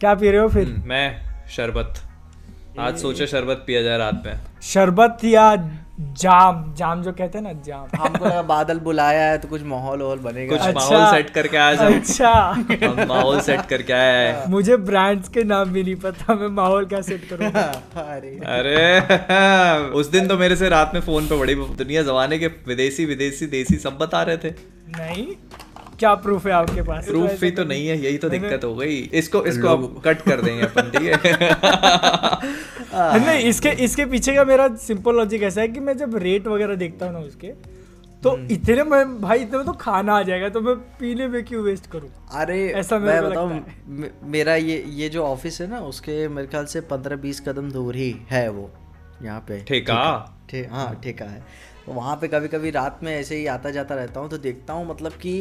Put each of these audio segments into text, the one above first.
क्या पी रहे हो फिर? हम्म, मैं शरबत। आज सोचा शरबत पिया जाए रात में। शरबत या जाम जाम जो कहते हैं ना जाम। हमको लगा बादल बुलाया है तो कुछ माहौल वाहौल बनेगा। कुछ अच्छा। माहौल सेट करके आया सब। अच्छा। माहौल सेट करके आया है। मुझे ब्रांड्स के नाम भी नहीं पता मैं माहौल क्या सेट करूँगा अरे। अरे उस दिन तो मेरे से रात में फ़ोन पे बड़ी दुनिया जमाने के विदेशी विदेशी देसी सब बता रहे थे। नहीं। क्या प्रूफ है आपके पास? प्रूफ ही तो नहीं है यही तो दिक्कत हो गई। इसको इसको अब कट कर देंगे अपन ठीक है? नहीं इसके इसके पीछे का मेरा सिंपल लॉजिक ऐसा है कि मैं जब रेट वगैरह देखता हूँ ना उसके तो हम्म। इतने में भाई इतने में तो खाना आ जाएगा तो मैं पीने में क्यों वेस्ट करूँ? अरे ऐसा मैं बताऊँ मेरा ये ये जो ऑफ़िस है ना उसके मेरे ख्याल से पंद्रह बीस कदम दूर ही है वो यहाँ पे। ठेका? ठे हाँ ठेका है। तो वहाँ पे कभी कभी रात में ऐसे ही आता जाता रहता हूँ तो देखता हूँ मतलब कि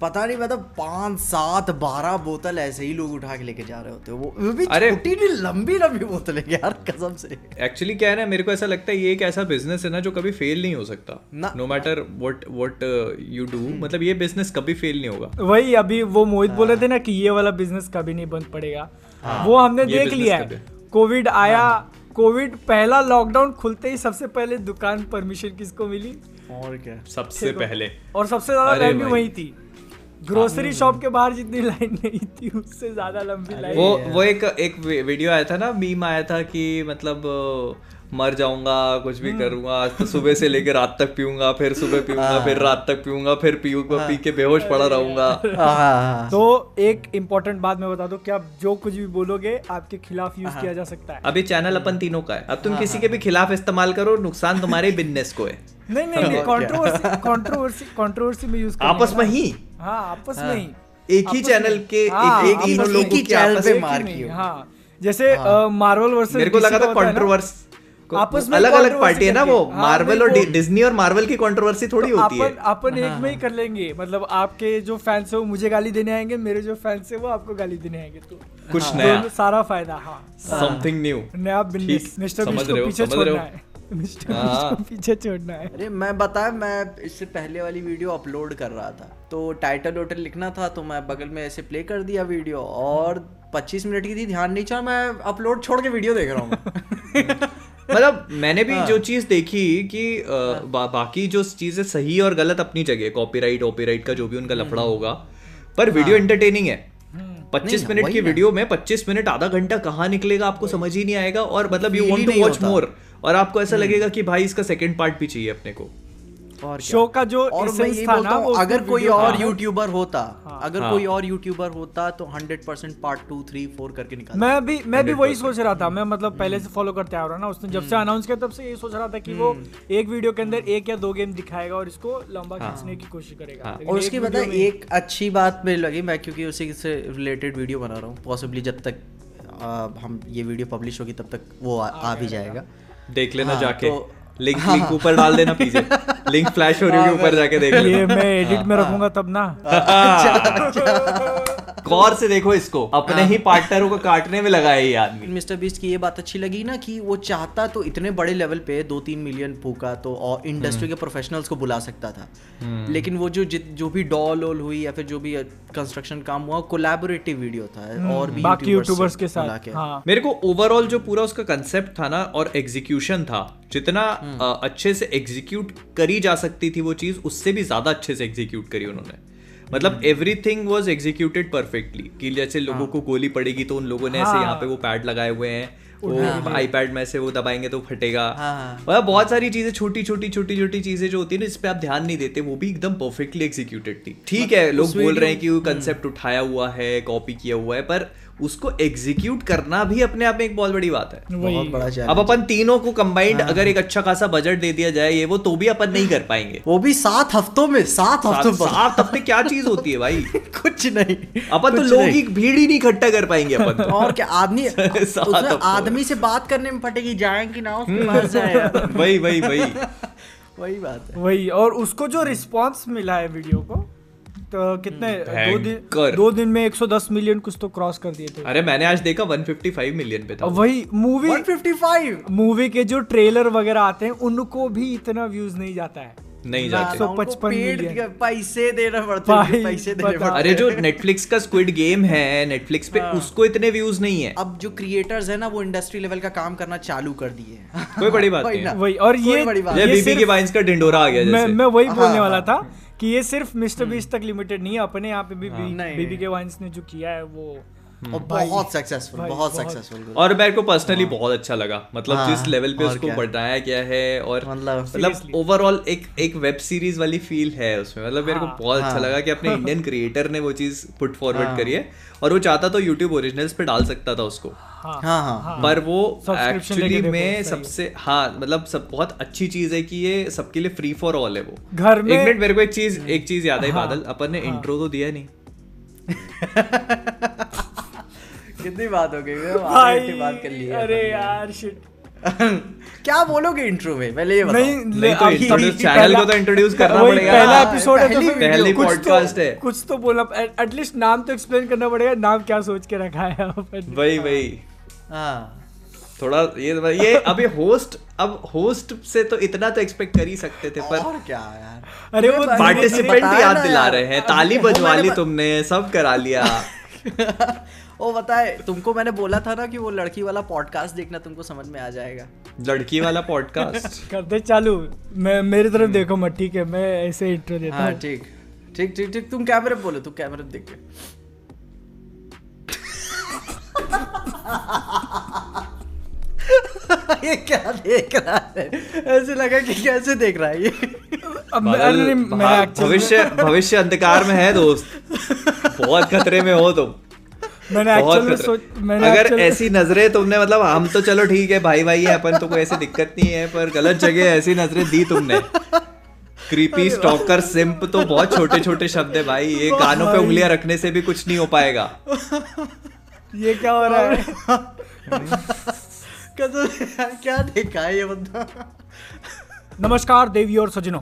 पता नहीं मतलब पाँच सात बारह बोतल ऐसे ही लोग उठा के लेके जा रहे होते वो वो भी अरे- छोटी नहीं लंबी लंबी बोतल है यार कसम से। एक्चुअली क्या है ना मेरे को ऐसा लगता है ये एक ऐसा बिज़नेस है ना जो कभी फेल नहीं हो सकता। No. Matter what what you do मतलब ये बिज़नेस कभी फेल नहीं होगा। वही अभी वो मोहित बोले थे ना कि ये वाला बिज़नेस कभी नहीं बंद पड़ेगा। वो हमने देख लिया है। कोविड आया कोविड पहला लॉकडाउन खुलते ही सबसे पहले दुकान परमिशन किसको मिली? और क्या? सबसे पहले। और सबसे ज़्यादा भाई। वही थी। ग्रोसरी शॉप के बाहर जितनी लाइन नहीं थी उससे ज़्यादा लंबी लाइन वो वो एक एक वीडियो आया था ना मीम आया था कि मतलब मर जाऊँगा कुछ भी करूँगा आज तो सुबह से लेकर रात तक पीऊँगा फिर सुबह पीऊँगा फिर रात तक पीऊँगा फिर पीऊँगा पी के बेहोश पड़ा रहूँगा। हाँ, हाँ, हाँ। तो एक इम्पोर्टेंट बात मैं बता दूँ कि आप जो कुछ भी बोलोगे आपके खिलाफ यूज़ किया जा सकता है। अभी चैनल अपन तीनों का है। अब तुम किसी के भी खिलाफ इस्तेमाल करो नुकसान तुम्हारे बिज़नेस को है। नहीं नहीं नहीं कंट्रोवर्सी कंट्रोवर्सी कंट्रोवर्सी में यूज़ आपस में ही? हाँ आपस में ही। एक ही चैनल के हाँ, एक में लोगों ही। की चैनल आपस पे में मार की हाँ जैसे मार्वल वर्सेस मेरे को लगा था कंट्रोवर्स आपस में अलग अलग पार्टी है ना वो करके। हाँ, मार्वल और डिज्नी और मार्वल की कंट्रोवर्सी थोड़ी होती है। अपन अपन एक में ही कर लेंगे। मतलब आपके जो फैंस है वो मुझे गाली देने आएँगे मेरे जो फैंस है वो आपको गाली देने आएँगे तो कुछ नया। दोनों- सारा फ़ायदा हाँ। समथिंग न्यू नया बिज़नेस मिस्टर बीस्ट को पीछे छोड़ना है। मिस्टर हाँ। बीस्ट को पीछे छोड़ना है। अरे मैं बता मैं इससे पहले वाली वीडियो अपलोड कर रहा था। तो टाइटल वोटल लिखना था तो मैं बगल में ऐसे प्ले कर दिया वीडियो और 25 मिनट की थी ध्यान नहीं चला मैं अपलोड छोड़ के वीडियो देख रहा हूँ। मतलब मैंने भी हाँ. जो चीज़ देखी कि आ, बा, बाकी जो चीज़ें सही और गलत अपनी जगह कॉपीराइट ओपीराइट का जो भी उनका लफड़ा होगा पर वीडियो एंटरटेनिंग है। पच्चीस नहीं, मिनट की वीडियो में पच्चीस मिनट आधा घंटा कहाँ निकलेगा आपको समझ ही नहीं आएगा और मतलब you want want to watch more और आपको ऐसा लगेगा कि भाई इसका सेकेंड पार्ट भी चाहिए अपने को। और शो का जो और मैं essence ये था बोलता ना, हूँ अगर कोई और। यूट्यूबर होता हाँ, अगर हाँ। कोई और यूट्यूबर होता तो 100% पार्ट टू थ्री फोर करके निकाल मैं भी मैं भी वही सोच रहा था मैं मतलब पहले से फॉलो करते आ रहा ना उसने जब हम्म। से अनाउंस किया तब से यही सोच रहा था कि वो एक वीडियो के अंदर एक या दो गेम दिखाएगा और इसको लंबा खींचने की कोशिश करेगा। और उसकी video पता एक अच्छी बात मुझे लगी मैं क्योंकि उसी से रिलेटेड वीडियो बना रहा हूँ पॉसिबली जब तक हम ये वीडियो पब्लिश होगी तब तक वो आ, आ भी जाएगा। देख लेना हाँ, जाके। तो- लिंक हाँ। लिंक ऊपर डाल देना पीछे। लिंक फ्लैश हो रही है ऊपर जाके देख ये मैं एडिट में रखूँगा तब ना। गौर से देखो इसको। अपने ही। पार्टनरों को काटने में लगा है ये आदमी। मिस्टर बीस्ट की ये बात अच्छी लगी ना कि वो चाहता तो इतने बड़े लेवल पे दो तीन मिलियन फूका तो और इंडस्ट्री के प्रोफेशनल्स को बुला सकता था। लेकिन वो जो जित- जो भी डॉल वॉल हुई या फिर जो भी कंस्ट्रक्शन काम हुआ कोलैबोरेटिव वीडियो था और भी बाकी यूट्यूबर्स के साथ हाँ। मेरे को ओवरऑल जो पूरा उसका कंसेप्ट था ना और एग्जीक्यूशन था जितना अच्छे से एग्जीक्यूट करी जा सकती थी वो चीज़ उससे भी ज़्यादा अच्छे से एग्जीक्यूट करी उन्होंने। मतलब एवरीथिंग वाज एग्जीक्यूटेड परफेक्टली कि जैसे लोगों को गोली पड़ेगी तो उन लोगों ने ऐसे यहाँ पे वो पैड लगाए हुए हैं वो आईपैड में से वो दबाएँगे तो फटेगा। हाँ। मतलब बहुत सारी चीज़ें छोटी छोटी छोटी छोटी चीज़ें जो होती है ना इस पर आप ध्यान नहीं देते वो भी एकदम परफेक्टली एग्जीक्यूटेड थी। ठीक है लोग बोल रहे हैं कि वो कंसेप्ट उठाया हुआ है कॉपी किया हुआ है पर उसको एग्जीक्यूट करना भी अपने आप में एक बहुत बड़ी बात है। बहुत बड़ा अब अपन तीनों को कंबाइंड अगर एक अच्छा खासा बजट दे दिया जाए ये वो तो भी अपन नहीं कर पाएँगे। वो भी सात हफ्तों में सात हफ्तों सात सात हफ़्ते क्या चीज़ होती है भाई? कुछ नहीं। अपन तो लोग। की भीड़ ही नहीं इकट्ठा कर पाएँगे अपन तो। और क्या आदमी। आदमी से बात करने में फटेगी जाएँगी ना उसके वही वही वही। वही बात है। वही और उसको जो रिस्पांस मिला है वीडियो को कितने दो दिन दो दिन में 110 मिलियन कुछ तो क्रॉस कर दिए थे। अरे मैंने आज देखा 155 मिलियन पे था वही मूवी 155 मूवी के जो ट्रेलर वगैरह आते हैं उनको भी इतना व्यूज़ नहीं जाता है। नहीं जाते। ना, उनको 155 paid million। दिया- पैसे देना पड़ता है पैसे देने। पड़ते अरे जो नेटफ्लिक्स का स्क्विड गेम है नेटफ्लिक्स पे उसको इतने व्यूज़ नहीं है। अब जो क्रिएटर्स है ना वो इंडस्ट्री लेवल का काम करना चालू कर दिए हैं। कोई बड़ी बात नहीं है। वही और ये बीबी के का डिंडोरा आ गया मैं वही बोलने हाँ, वाला हाँ, था कि ये सिर्फ़ मिस्टर बीस तक लिमिटेड नहीं है अपने यहाँ पे भी बीबी के वाइंस ने जो किया है वो और बहुत सक्सेसफुल बहुत। सक्सेसफुल और मेरे को पर्सनली बहुत अच्छा लगा। मतलब हाँ, जिस लेवल पे उसको। बढ़ाया गया है और मतलब- मतलब ओवरऑल एक एक वेब सीरीज़ वाली फील है उसमें। मतलब मेरे को हाँ, बहुत अच्छा हाँ। लगा कि अपने इंडियन क्रिएटर ने वो चीज़ पुट फॉरवर्ड हाँ। करी है। और वो चाहता तो यूट्यूब ओरिजिनल्स पे डाल सकता था उसको। हाँ। हाँ हाँ। पर वो एक्चुअली में सबसे हाँ मतलब सब बहुत अच्छी चीज़ है कि ये सबके लिए फ्री फॉर ऑल है वो। घर में एक मिनट मेरे को एक चीज़ एक चीज़ याद आई हाँ, बादल। अपन ने इंट्रो तो दिया नहीं। कितनी बात हो गई? भाई बात कर ली अरे यार shit। क्या बोलोगे इंट्रो में? पहले ये बताओ। नहीं नहीं तो introduce- अभी को तो introduce करना पड़ेगा। पहला हाँ, एपिसोड है तो पहली कुछ तो- है। कुछ तो बोला एटलीस्ट नाम तो एक्सप्लेन करना पड़ेगा नाम क्या सोच के रखा है। वही वही। हाँ। थोड़ा ये ये अभी होस्ट अब होस्ट से तो इतना तो एक्सपेक्ट कर ही सकते थे पर और क्या यार। अरे वो पार्टिसिपेंट याद दिला रहे हैं ताली बजवा ली तुमने सब करा लिया। वो बताए तुमको मैंने बोला था ना कि वो लड़की वाला पॉडकास्ट देखना तुमको समझ में आ जाएगा। लड़की वाला पॉडकास्ट कर दे चालू। मैं मेरी तरफ़ देखो मत ठीक है? मैं ऐसे इंट्रो देता हाँ हूँ। ठीक। ठीक ठीक ठीक। तुम कैमरे बोलो तुम कैमरे देख के। ये क्या देख रहा है? ऐसे लगा कि कैसे देख रहा है ये? भविष्य भविष्य अंधकार में है दोस्त। बहुत खतरे में हो तुम। मैंने बहुत एक्चुअली खतरे सोच मैंने अगर ऐसी नज़रें तुमने मतलब हम तो चलो ठीक है भाई भाई है अपन तो कोई ऐसी दिक्कत नहीं है पर गलत जगह ऐसी नज़रें दी तुमने। क्रीपी स्टॉकर सिंप तो बहुत छोटे छोटे शब्द है भाई। ये कानों पे उंगलियाँ रखने से भी कुछ नहीं हो पाएगा। ये क्या हो रहा है? कसम क्या देखा है ये बंदा? नमस्कार देवी और सजनों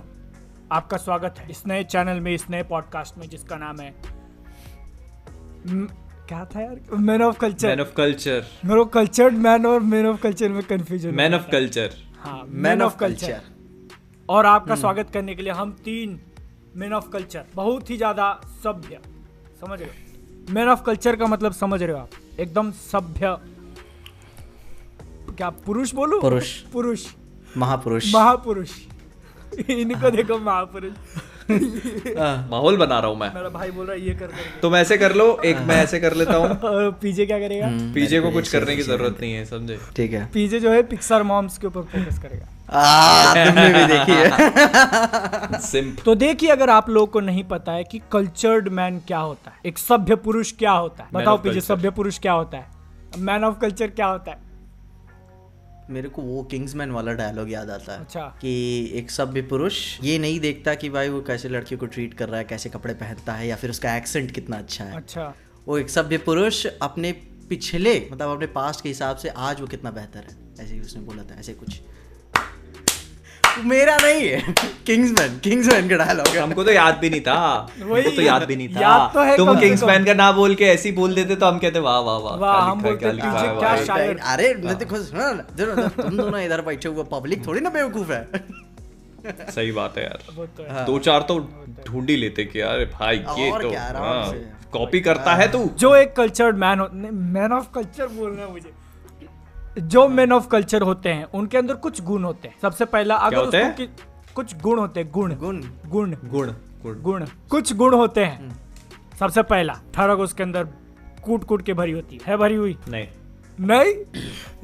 आपका स्वागत है इस नए चैनल में इस नए पॉडकास्ट में जिसका नाम है म- क्या था यार? Man of culture man of culture मेरे को कल्चर्ड मैन और मैन ऑफ़ कल्चर में कंफ्यूजन मैन ऑफ़ कल्चर हाँ। मैन ऑफ़ कल्चर और आपका स्वागत करने के लिए हम तीन मैन ऑफ़ कल्चर बहुत ही ज़्यादा सभ्य समझ रहे हो? मैन ऑफ़ कल्चर का मतलब समझ रहे हो आप? एकदम सभ्य। क्या पुरुष बोलू? पुरुष। पुरुष। महापुरुष। महापुरुष। इनको देखो महापुरुष। माहौल बना रहा हूँ मैं। मेरा भाई बोल रहा है ये कर तुम ऐसे कर लो एक मैं ऐसे कर लेता हूँ। पीजे क्या करेगा? पीजे को कुछ करने की ज़रूरत नहीं है समझे? ठीक है। पीजे जो है पिक्सर मॉम्स के ऊपर फोकस करेगा। आ, तुमने भी देखी है। सिंप तो देखिए अगर आप लोगों को नहीं पता है कि कल्चर्ड मैन क्या होता है एक सभ्य पुरुष क्या होता है। बताओ of पीछे सभ्य पुरुष क्या होता है? मैन ऑफ़ कल्चर क्या होता है? मेरे को वो किंग्समैन वाला डायलॉग याद आता है अच्छा। कि एक सभ्य पुरुष ये नहीं देखता कि भाई वो कैसे लड़की को ट्रीट कर रहा है कैसे कपड़े पहनता है या फिर उसका एक्सेंट कितना अच्छा है। अच्छा। वो एक सभ्य पुरुष अपने पिछले मतलब अपने पास्ट के हिसाब से आज वो कितना बेहतर है ऐसे ही उसने बोला था ऐसे कुछ। मेरा नहीं है। किंग्समैन किंग्समैन का डायलॉग है। हमको तो याद भी नहीं था। वही, हमको तो याद भी नहीं था। याद तो है तुम किंग्समैन का ना बोल के ऐसे ही बोल देते तो हम कहते वाह वाह वाह वाह, क्या हम लिखा है, बोलते क्या लिखा है क्या। शायर। अरे मैं देखो सुनो ना, तुम दोनों इधर बैठे हुए पब्लिक थोड़ी ना बेवकूफ़ है। सही बात है यार। तो है। हाँ। दो चार तो ढूंढ ही लेते कि यार भाई ये तो। कॉपी करता है तू। जो एक कल्चर्ड मैन हो मैन ऑफ़ कल्चर बोलना है मुझे। जो मैन ऑफ़ कल्चर होते हैं उनके अंदर कुछ गुण होते हैं। सबसे पहला अगर होते उसको हैं? कुछ गुण होते हैं गुण। गुण। गुण। गुण गुण। कुछ गुण होते हैं। सबसे पहला ठरक उसके अंदर कूट कूट के भरी होती है। है भरी हुई? नहीं। नहीं?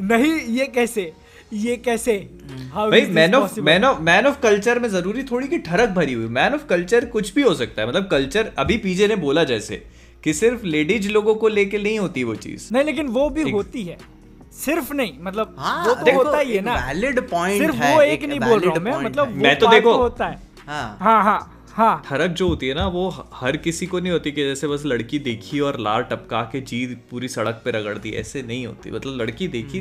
नहीं ये कैसे? ये कैसे? भाई man of man of man of culture में ज़रूरी थोड़ी कि ठरक भरी हुई। मैन ऑफ़ कल्चर कुछ भी हो सकता है। मतलब कल्चर अभी पीजे ने बोला जैसे कि सिर्फ़ लेडीज़ लोगों को लेके नहीं होती वो चीज़। नहीं लेकिन वो भी होती है। सिर्फ़ नहीं मतलब हाँ वो तो देखो, होता ही है ना। वैलिड पॉइंट सिर्फ़ है वो एक नहीं बोल रहा हूँ मैं मतलब मैं तो देखो- होता है। हाँ। हाँ हाँ हाँ। ठरक जो होती है ना वो हर किसी को नहीं होती कि जैसे बस लड़की देखी और लार टपका के चीज़ पूरी सड़क पे रगड़ दी ऐसे नहीं होती। मतलब लड़की देखी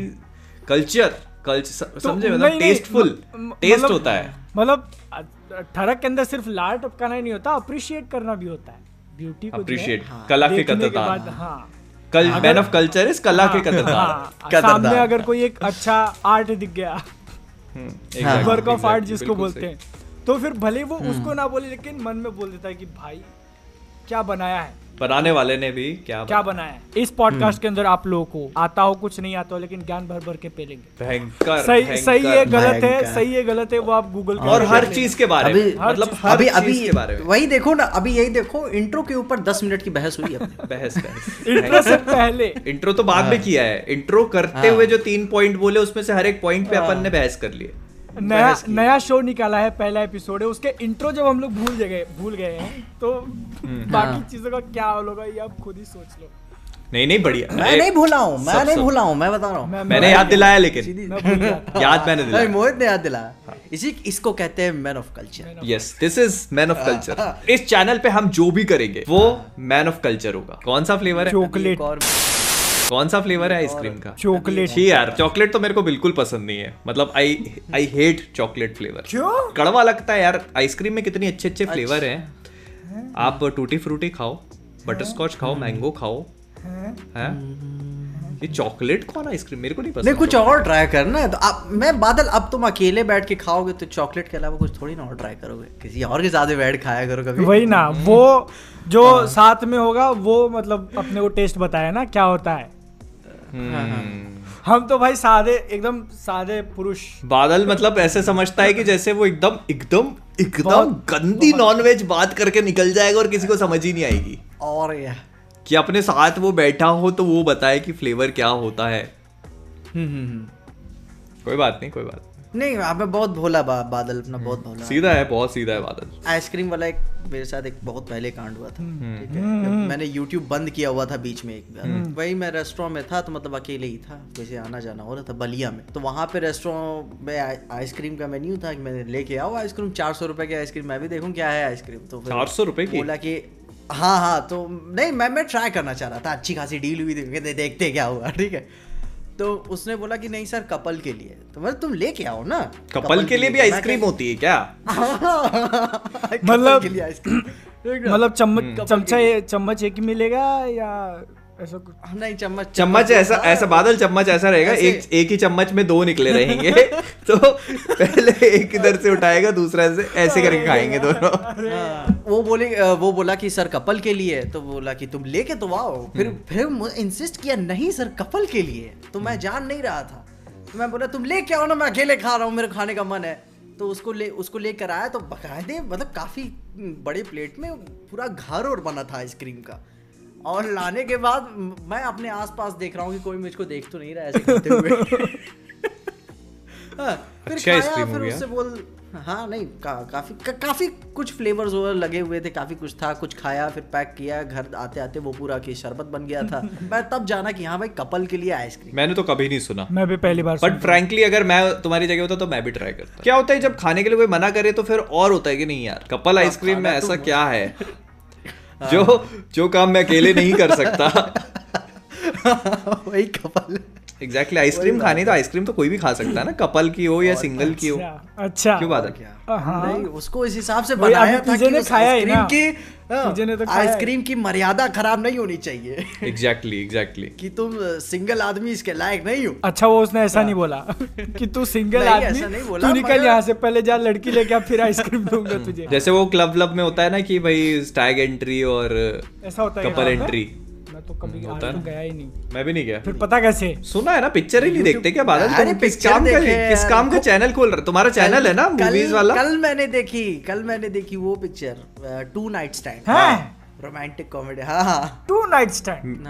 कल्चर कल्चर तो समझे? मतलब टेस्टफुल म- म- टेस्ट मतलब- होता है। मतलब ठरक के अंदर सिर्फ़ लार टपकाना ही नहीं होता अप्रिशिएट करना भी होता है। ब्यूटी को अप्रिशिएट कला के देखने के कदरदान बाद हाँ। कल मैन ऑफ़ कल्चर इस कला के कदरदार। हाँ, कदरदान। सामने अगर कोई एक अच्छा आर्ट दिख गया। हम्म, वर्क ऑफ़ आर्ट जिसको बोलते। हैं। तो फिर भले वो उसको ना बोले लेकिन मन में बोल देता है कि भाई क्या बनाया है? बनाने वाले ने भी क्या क्या बनाया है? इस पॉडकास्ट के अंदर आप लोगों को आता हो कुछ नहीं आता हो लेकिन ज्ञान भर भर के पेलेंगे। भयंकर सही। सही है गलत है सही है गलत है वो आप गूगल और हर चीज़ के बारे में मतलब हर अभी अभी के बारे में। वही देखो ना अभी यही देखो इंट्रो के ऊपर दस मिनट की बहस हुई अपनी। बहस इंट्रो से पहले। इंट्रो तो बाद में किया है। इंट्रो करते हाँ। हुए जो तीन पॉइंट बोले उसमें से हर एक पॉइंट पे अपन ने बहस कर लिए नया नया शो निकाला है पहला एपिसोड है। उसके इंट्रो जब हम लोग भूल गए भूल गए हैं तो हम्म। बाकी हाँ। चीज़ों का क्या हाल होगा ये आप खुद ही सोच लो। नहीं नहीं बढ़िया। मैं नहीं भूला हूँ मैं नहीं भूला हूँ मैं बता रहा हूँ। मैं- मैंने याद दिलाया लेकिन मैं। याद मैंने नहीं दिलाया मोहित ने याद दिलाया। इसी इसको कहते हैं man of culture yes this is man of culture इस चैनल पे हम जो भी करेंगे वो मैन ऑफ़ कल्चर होगा। कौन सा फ्लेवर है? चॉकलेट और कौन सा फ्लेवर है आइसक्रीम का? चॉकलेट छी यार चॉकलेट तो मेरे को बिल्कुल पसंद नहीं है। मतलब I I hate chocolate flavour क्यों? कड़वा लगता है यार आइसक्रीम में कितने अच्छे अच्छे फ्लेवर हैं। आप टूटी फ्रूटी खाओ बटर स्कॉच खाओ मैंगो खाओ। हैं? ये चॉकलेट कौन आइसक्रीम मेरे को नहीं पसंद नहीं कुछ और ट्राई करना है। तो आप मैं बादल अब तुम अकेले बैठ के खाओगे तो चॉकलेट के अलावा कुछ थोड़ी ना और ट्राई करोगे। किसी और के साथ बैठ खाया करो कभी। वही ना वो जो हाँ। साथ में होगा वो मतलब अपने को टेस्ट बताया ना क्या होता है। हम्म। हम तो भाई सादे एकदम सादे पुरुष। बादल मतलब ऐसे समझता है कि जैसे वो एकदम एकदम एकदम गंदी नॉनवेज बात करके निकल जाएगा और किसी को समझ ही नहीं आएगी। और ये। कि अपने साथ वो बैठा हो तो वो बताए कि फ्लेवर क्या होता है। हम्म, हम्म, हम्म। कोई बात नहीं कोई बात नहीं। हमें बहुत भोला बा, बादल अपना बहुत भोला। सीधा है बहुत सीधा है बादल। आइसक्रीम वाला एक मेरे साथ एक बहुत पहले कांड हुआ था। हम्म। ठीक है मैंने यूट्यूब बंद किया हुआ था बीच में एक बार। वही मैं रेस्टोरेंट में था तो मतलब अकेले ही था वैसे आना जाना हो रहा था बलिया में। तो वहाँ पे रेस्टोरेंट में आइसक्रीम का मेन्यू था कि मैंने लेके आओ आइसक्रीम चार सौ रुपए की आइसक्रीम मैं भी देखूँ क्या है आइसक्रीम। तो चार सौ रुपए की? बोला कि हाँ हाँ तो नहीं मैं मैं ट्राई करना चाह रहा था अच्छी खासी डील हुई थी देखते क्या हुआ ठीक है। तो उसने बोला कि नहीं सर कपल के लिए। तो मतलब तुम लेके आओ ना। कपल के लिए भी आइसक्रीम होती है क्या? मतलब- के लिए आइसक्रीम। मतलब चम्मच हम्म। चमचा चम्मच एक ही मिलेगा या ऐसा कुछ। नहीं चम्मच। चम्मच ऐसा ऐसा बादल चम्मच ऐसा रहेगा एक एक ही चम्मच में दो निकले रहेंगे। तो पहले एक इधर से उठाएगा दूसरा से ऐसे करके खाएँगे दोनों। हाँ, वो बोले वो बोला कि सर कपल के लिए तो बोला कि तुम लेके तो आओ। फिर फिर इंसिस्ट किया नहीं सर कपल के लिए। तो मैं जान नहीं रहा था। तो मैं बोला तुम लेके आओ ना मैं अकेले खा रहा हूँ मेरे खाने का मन है। तो उसको ले उसको लेकर आया तो बकायदे मतलब काफ़ी बड़े प्लेट में पूरा घर और बना था आइसक्रीम का। और लाने के बाद मैं अपने आसपास देख रहा हूँ कि कोई मुझको देख तो नहीं रहा ऐसे खाते हुए। हाँ, फिर अच्छा खाया फिर उससे बोल हाँ नहीं का, काफ़ी का, काफ़ी कुछ फ्लेवर्स और लगे हुए थे काफ़ी कुछ था कुछ खाया फिर पैक किया घर आते आते वो पूरा की शरबत बन गया था। मैं तब जाना कि हाँ भाई कपल के लिए आइसक्रीम मैंने तो कभी नहीं सुना। मैं भी पहली बार बट फ्रैंकली अगर मैं तुम्हारी जगह होता तो मैं भी ट्राई करता। क्या होता है जब खाने के लिए कोई मना करे तो फिर और होता है कि नहीं यार कपल आइसक्रीम में ऐसा तो- क्या है? जो जो काम मैं अकेले नहीं कर सकता। वही कपल एग्जैक्टली आइसक्रीम खानी तो आइसक्रीम तो कोई भी खा सकता है ना कपल की हो या सिंगल की हो। अच्छा अच्छा। क्यों बात है क्या? हाँ। नहीं उसको इस हिसाब से बनाया था कि खाया आइसक्रीम की हाँ, तो आइसक्रीम की मर्यादा खराब नहीं होनी चाहिए। एग्जैक्टली एग्जैक्टली कि तुम सिंगल आदमी इसके लायक नहीं हो। अच्छा वो उसने ऐसा नहीं बोला कि तू सिंगल आदमी तू निकल यहाँ से पहले जा लड़की लेके फिर आइसक्रीम दूँगा तुझे। जैसे वो क्लब व्लब में होता है ना कि भाई स्टैग एंट्री और ऐसा होता है कपल एंट्री तो कभी आज तो। गया ही नहीं। मैं भी नहीं गया। फिर पता कैसे? सुना है ना पिक्चर ही नहीं देखते क्या बादल? अरे किस काम का किस काम का चैनल खोल रहे तुम्हारा चैनल है ना मूवीज़ वाला? कल मैंने देखी कल मैंने देखी वो picture two night stand romantic comedy हाँ। हाँ टू नाइट स्टैंड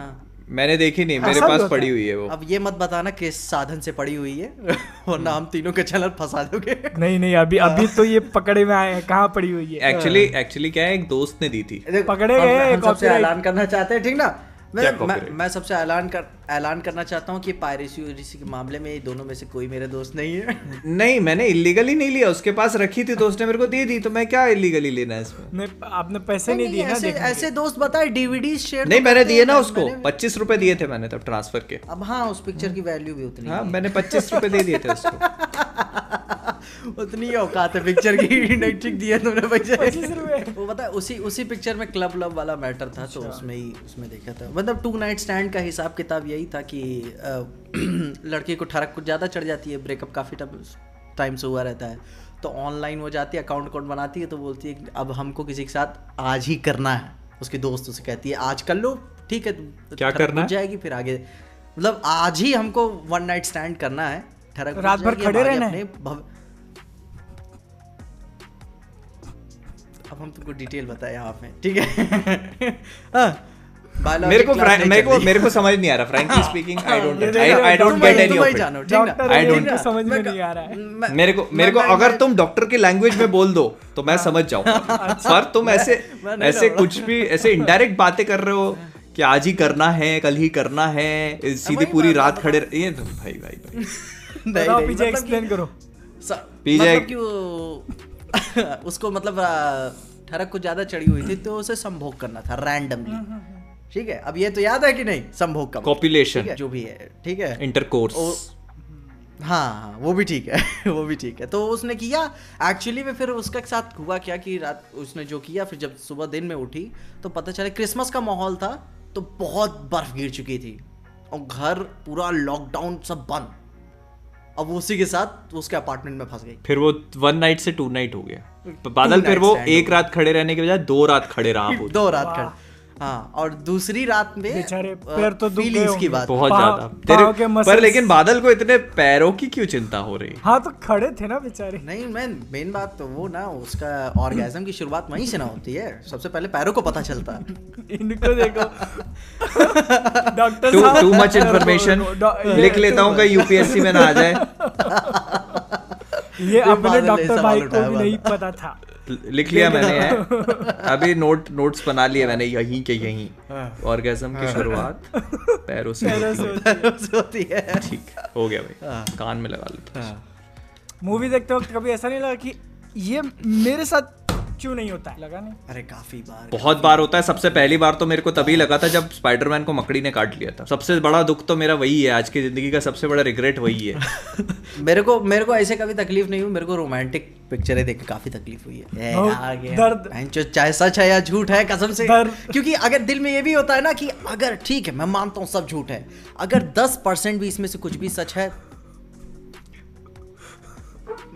मैंने देखी नहीं मेरे पास पड़ी हुई है वो। अब ये मत बताना किस साधन से पड़ी हुई है वरना हम तीनों के चैनल फंसा दोगे। नहीं नहीं अभी अभी तो ये पकड़े में आए हैं कहाँ पड़ी हुई है? एक्चुअली एक्चुअली क्या है एक दोस्त ने दी थी। पकड़े गए। ऐलान करना चाहते हैं ठीक ना? मैं मैं, मैं सबसे ऐलान कर ऐलान करना चाहता हूँ कि पायरेसी के मामले में दोनों में से कोई मेरे दोस्त नहीं है। नहीं मैंने इलीगली नहीं लिया उसके पास रखी थी तो उसने मेरे को दे दी तो मैं क्या इलीगली लेना है इसमें? मैं आपने पैसे नहीं दिए ऐसे ऐसे दोस्त बताए डीवीडी शेयर नहीं मैंने दिए ना उसको पच्चीस रुपए दिए थे मैंने तब ट्रांसफ़र के। अब हाँ उस पिक्चर की वैल्यू भी उतनी हाँ। मैंने पच्चीस रुपए दे दिए थे उसको। उतनी औकात है पिक्चर की नहीं ठीक दिए तुमने पैसे वो पता है उसी उसी पिक्चर में क्लब लब वाला मैटर था तो उसमें ही उसमें देखा था। मतलब टू नाइट स्टैंड का हिसाब किताब यही था कि लड़की को ठरक कुछ ज़्यादा चढ़ जाती है ब्रेकअप काफ़ी टाइम टाइम से हुआ रहता है। तो ऑनलाइन वो जाती है अकाउंट अकाउंट बनाती है तो बोलती है अब हमको किसी के साथ आज ही करना है। उसके दोस्त उसे कहती है आज कर लो ठीक है क्या करना है? जाएगी फिर आगे। मतलब आज ही हमको वन नाइट स्टैंड करना है ठरक रात भर खड़े रहना है? अब हम तुमको डिटेल बताए यहाँ पे ठीक है? हाँ, मेरे को मेरे को मेरे को समझ नहीं आ रहा frankly speaking I don't I I don't get any of it है, don't- इनको समझ में नहीं आ रहा है। मेरे को मेरे को अगर तुम डॉक्टर की लैंग्वेज में बोल दो तो मैं समझ जाऊँगा पर तुम ऐसे ऐसे कुछ भी ऐसे इनडायरेक्ट बातें कर रहे हो कि आज ही करना है कल ही करना है सीधी पूरी रात खड़े रह- ये तो भाई भाई भाई। नहीं, नहीं, पीछे मतलब एक्सप्लेन करो। स- पीछे- मतलब उसको मतलब ठरक को ज़्यादा चढ़ी हुई थी तो उसे संभोग करना था रैंडमली ठीक है? अब ये तो याद है कि नहीं? संभोग का है, जो भी है ठीक है? इंटरकोर्स हाँ हाँ वो भी ठीक है वो भी ठीक है। तो उसने किया एक्चुअली में फिर उसके साथ हुआ क्या कि रात उसने जो किया फिर जब सुबह दिन में उठी तो पता चला क्रिसमस का माहौल था तो बहुत बर्फ़ गिर चुकी थी। और घर पूरा लॉकडाउन सब बंद। अब उसी के साथ उसके अपार्टमेंट में फंस गई। फिर वो वन नाइट से टू नाइट हो गया। बादल फिर वो एक रात खड़े रहने के बजाय दो रात खड़े रहा वो दो रात खड़े। हाँ और दूसरी रात में बेचारे पैर तो दुख की बात। बहुत ज़्यादा। तेरे पर लेकिन बादल को इतने पैरों की क्यों चिंता हो रही? हाँ तो खड़े थे ना बेचारे। नहीं मैं मेन बात तो वो ना उसका ऑर्गेजम की शुरुआत वहीं से ना होती है। सबसे पहले पैरों को पता चलता। है इनको देखो। डॉक्टर टू मच इन्फॉर्मेशन लिख लेता हूँ कहीं यूपीएससी में ना आ जाए। ये अपने डॉक्टर भाई को भी नहीं पता था। लिख लिया मैंने है। अभी नोट नोट्स बना लिए मैंने यहीं के यहीं। ऑर्गेजम की शुरुआत पैरों से पैरों से होती है। है है। ठीक हो गया भाई। कान में लगा लेता मूवी देखते वक्त कभी ऐसा नहीं लगा कि ये मेरे साथ क्यों नहीं होता है? लगा नहीं? अरे काफ़ी बार बहुत बार होता है। सबसे पहली बार तो मेरे को तभी लगा था जब स्पाइडरमैन को मकड़ी ने काट लिया था। सबसे बड़ा दुख तो मेरा वही है। आज की ज़िंदगी का सबसे बड़ा रिग्रेट वही है। मेरे को मेरे को ऐसे कभी तकलीफ़ नहीं हुई। मेरे को रोमांटिक पिक्चरें देख के काफ़ी तकलीफ़ हुई है। दर्द। चाहे सच है या झूठ है कसम से। क्योंकि अगर दिल में ये भी होता है ना कि अगर ठीक है मैं मानता हूँ सब झूठ है। अगर दस परसेंट भी इसमें से कुछ भी सच है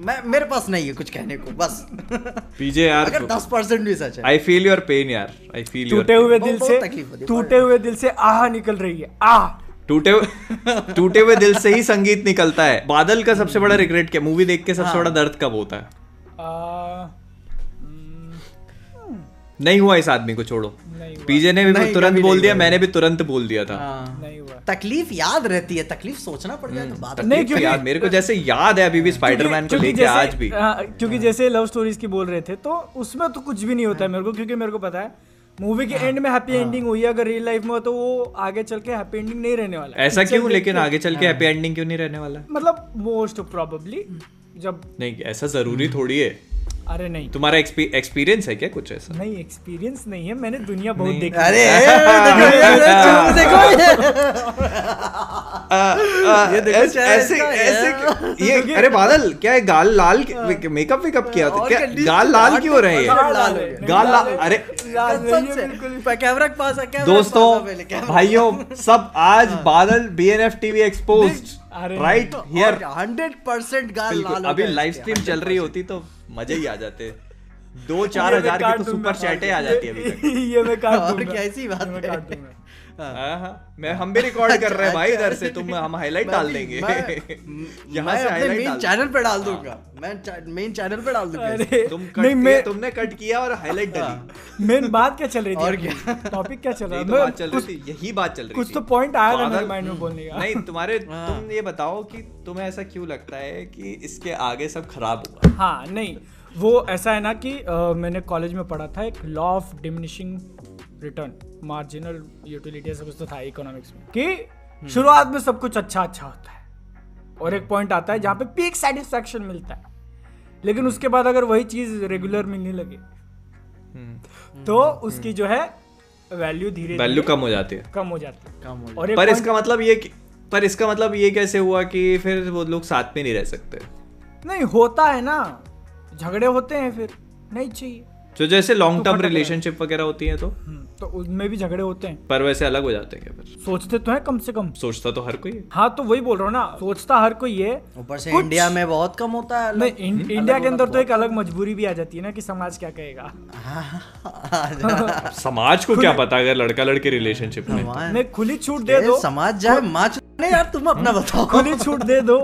मैं मेरे पास नहीं है कुछ कहने को बस। पीजे यार अगर दस परसेंट भी सच है। आई फील योर पेन यार आई फील टूटे हुए दिल से तकलीफ़ होती है, टूटे हुए दिल से आह निकल रही है आह। टूटे हुए- टूटे हुए दिल से ही संगीत निकलता है। बादल का सबसे बड़ा रिग्रेट क्या? मूवी देख के सबसे हाँ। बड़ा दर्द कब होता है? आ, नहीं हुआ इस आदमी को छोड़ो। पीजे ने भी तुरंत बोल दिया मैंने भी तुरंत बोल दिया था। हाँ। नहीं हुआ। तकलीफ़ याद रहती है तकलीफ़ सोचना पड़ जाए तो बात नहीं, नहीं क्योंकि- यार मेरे को जैसे याद है अभी भी स्पाइडरमैन को लेके आज भी। हाँ, क्योंकि जैसे लव स्टोरीज की बोल रहे थे तो उसमें तो कुछ भी नहीं होता है मेरे को क्योंकि मेरे को पता है मूवी के एंड में हैप्पी एंडिंग हुई है अगर रियल लाइफ में तो वो आगे चल के हैप्पी एंडिंग नहीं रहने वाला ऐसा क्यों? लेकिन आगे चल के हैप्पी एंडिंग क्यों नहीं रहने वाला? मतलब मोस्ट प्रोबेबली जब नहीं ऐसा ज़रूरी थोड़ी है। अरे नहीं। तुम्हारा एक्सपीरियंस है क्या कुछ ऐसा? नहीं एक्सपीरियंस नहीं है मैंने दुनिया बहुत देखी अरे देखो ऐसे अरे बादल क्या है गाल लाल मेकअप वेकअप किया था क्या गाल लाल क्यों रहे हैं? गाल लाल हो। है, है। अरे है कैमरा के पास है दोस्तों है भाइयों सब आज बादल बीएनएफ टीवी एक्सपोज्ड अरे राइट हियर और 100% गाल लाल अभी लाइव स्ट्रीम चल रही होती तो मज़े ही आ जाते। दो चार हज़ार की तो सुपर चैटे आ जाती है अभी तक। ये मैं काट और दूँगा। क्या ऐसी बात मैं काट है। दूँगा हाँ, हाँ, मैं हम भी रिकॉर्ड कर रहे हैं भाई इधर से। तुम हम हाईलाइट डाल देंगे। यहाँ से हाईलाइट मेन चैनल पे डाल दूँगा। मैं मेन चैनल पे डाल दूँगा। तुम कट नहीं किया मैं तुमने कट किया और हाईलाइट डाली। मेन बात क्या चल रही थी? और क्या? टॉपिक क्या चल रहा है तो बात चल रही थी यही बात चल रही कुछ तो पॉइंट आया था मेरे माइंड में बोलने का। नहीं तुम्हारे हाँ। तुम ये बताओ कि तुम्हें ऐसा क्यों लगता है कि इसके आगे सब खराब होगा हाँ नहीं वो ऐसा है ना कि अ, मैंने कॉलेज में पढ़ा था एक law of diminishing return marginal utility ऐसा कुछ तो था इकोनॉमिक्स में। कि शुरुआत में सब कुछ अच्छा अच्छा होता है। और एक पॉइंट आता है जहाँ पे पीक सेटिस्फैक्शन मिलता है। लेकिन उसके बाद अगर वही चीज़ रेगुलर मिलने लगे तो उसकी जो है वैल्यू धीरे वैल्यू कम हो जाती है। कम हो जाती है। कम हो और एक पर इसका मतलब ये कि- पर इसका मतलब ये कैसे हुआ कि फिर वो लोग साथ में नहीं रह सकते? नहीं होता है ना। झगड़े होते हैं फिर नहीं चाहिए। तो जैसे लॉन्ग टर्म। रिलेशनशिप वगैरह होती है तो? तो उनमें भी झगड़े होते हैं। पर वैसे अलग हो जाते हैं क्या फिर? सोचते तो है कम से कम। सोचता तो हर कोई है। हाँ तो वही बोल रहा हूँ ना सोचता हर कोई है। ऊपर से इंडिया में बहुत कम होता है नहीं इं- इंडिया के अंदर तो एक अलग मजबूरी भी आ जाती है ना कि समाज क्या कहेगा। हाँ, समाज को क्या पता अगर लड़का लड़के रिलेशनशिप में नहीं खुली छूट दे दो। समाज जाए माच नहीं यार तुम अपना बताओ। खुली छूट दे दो।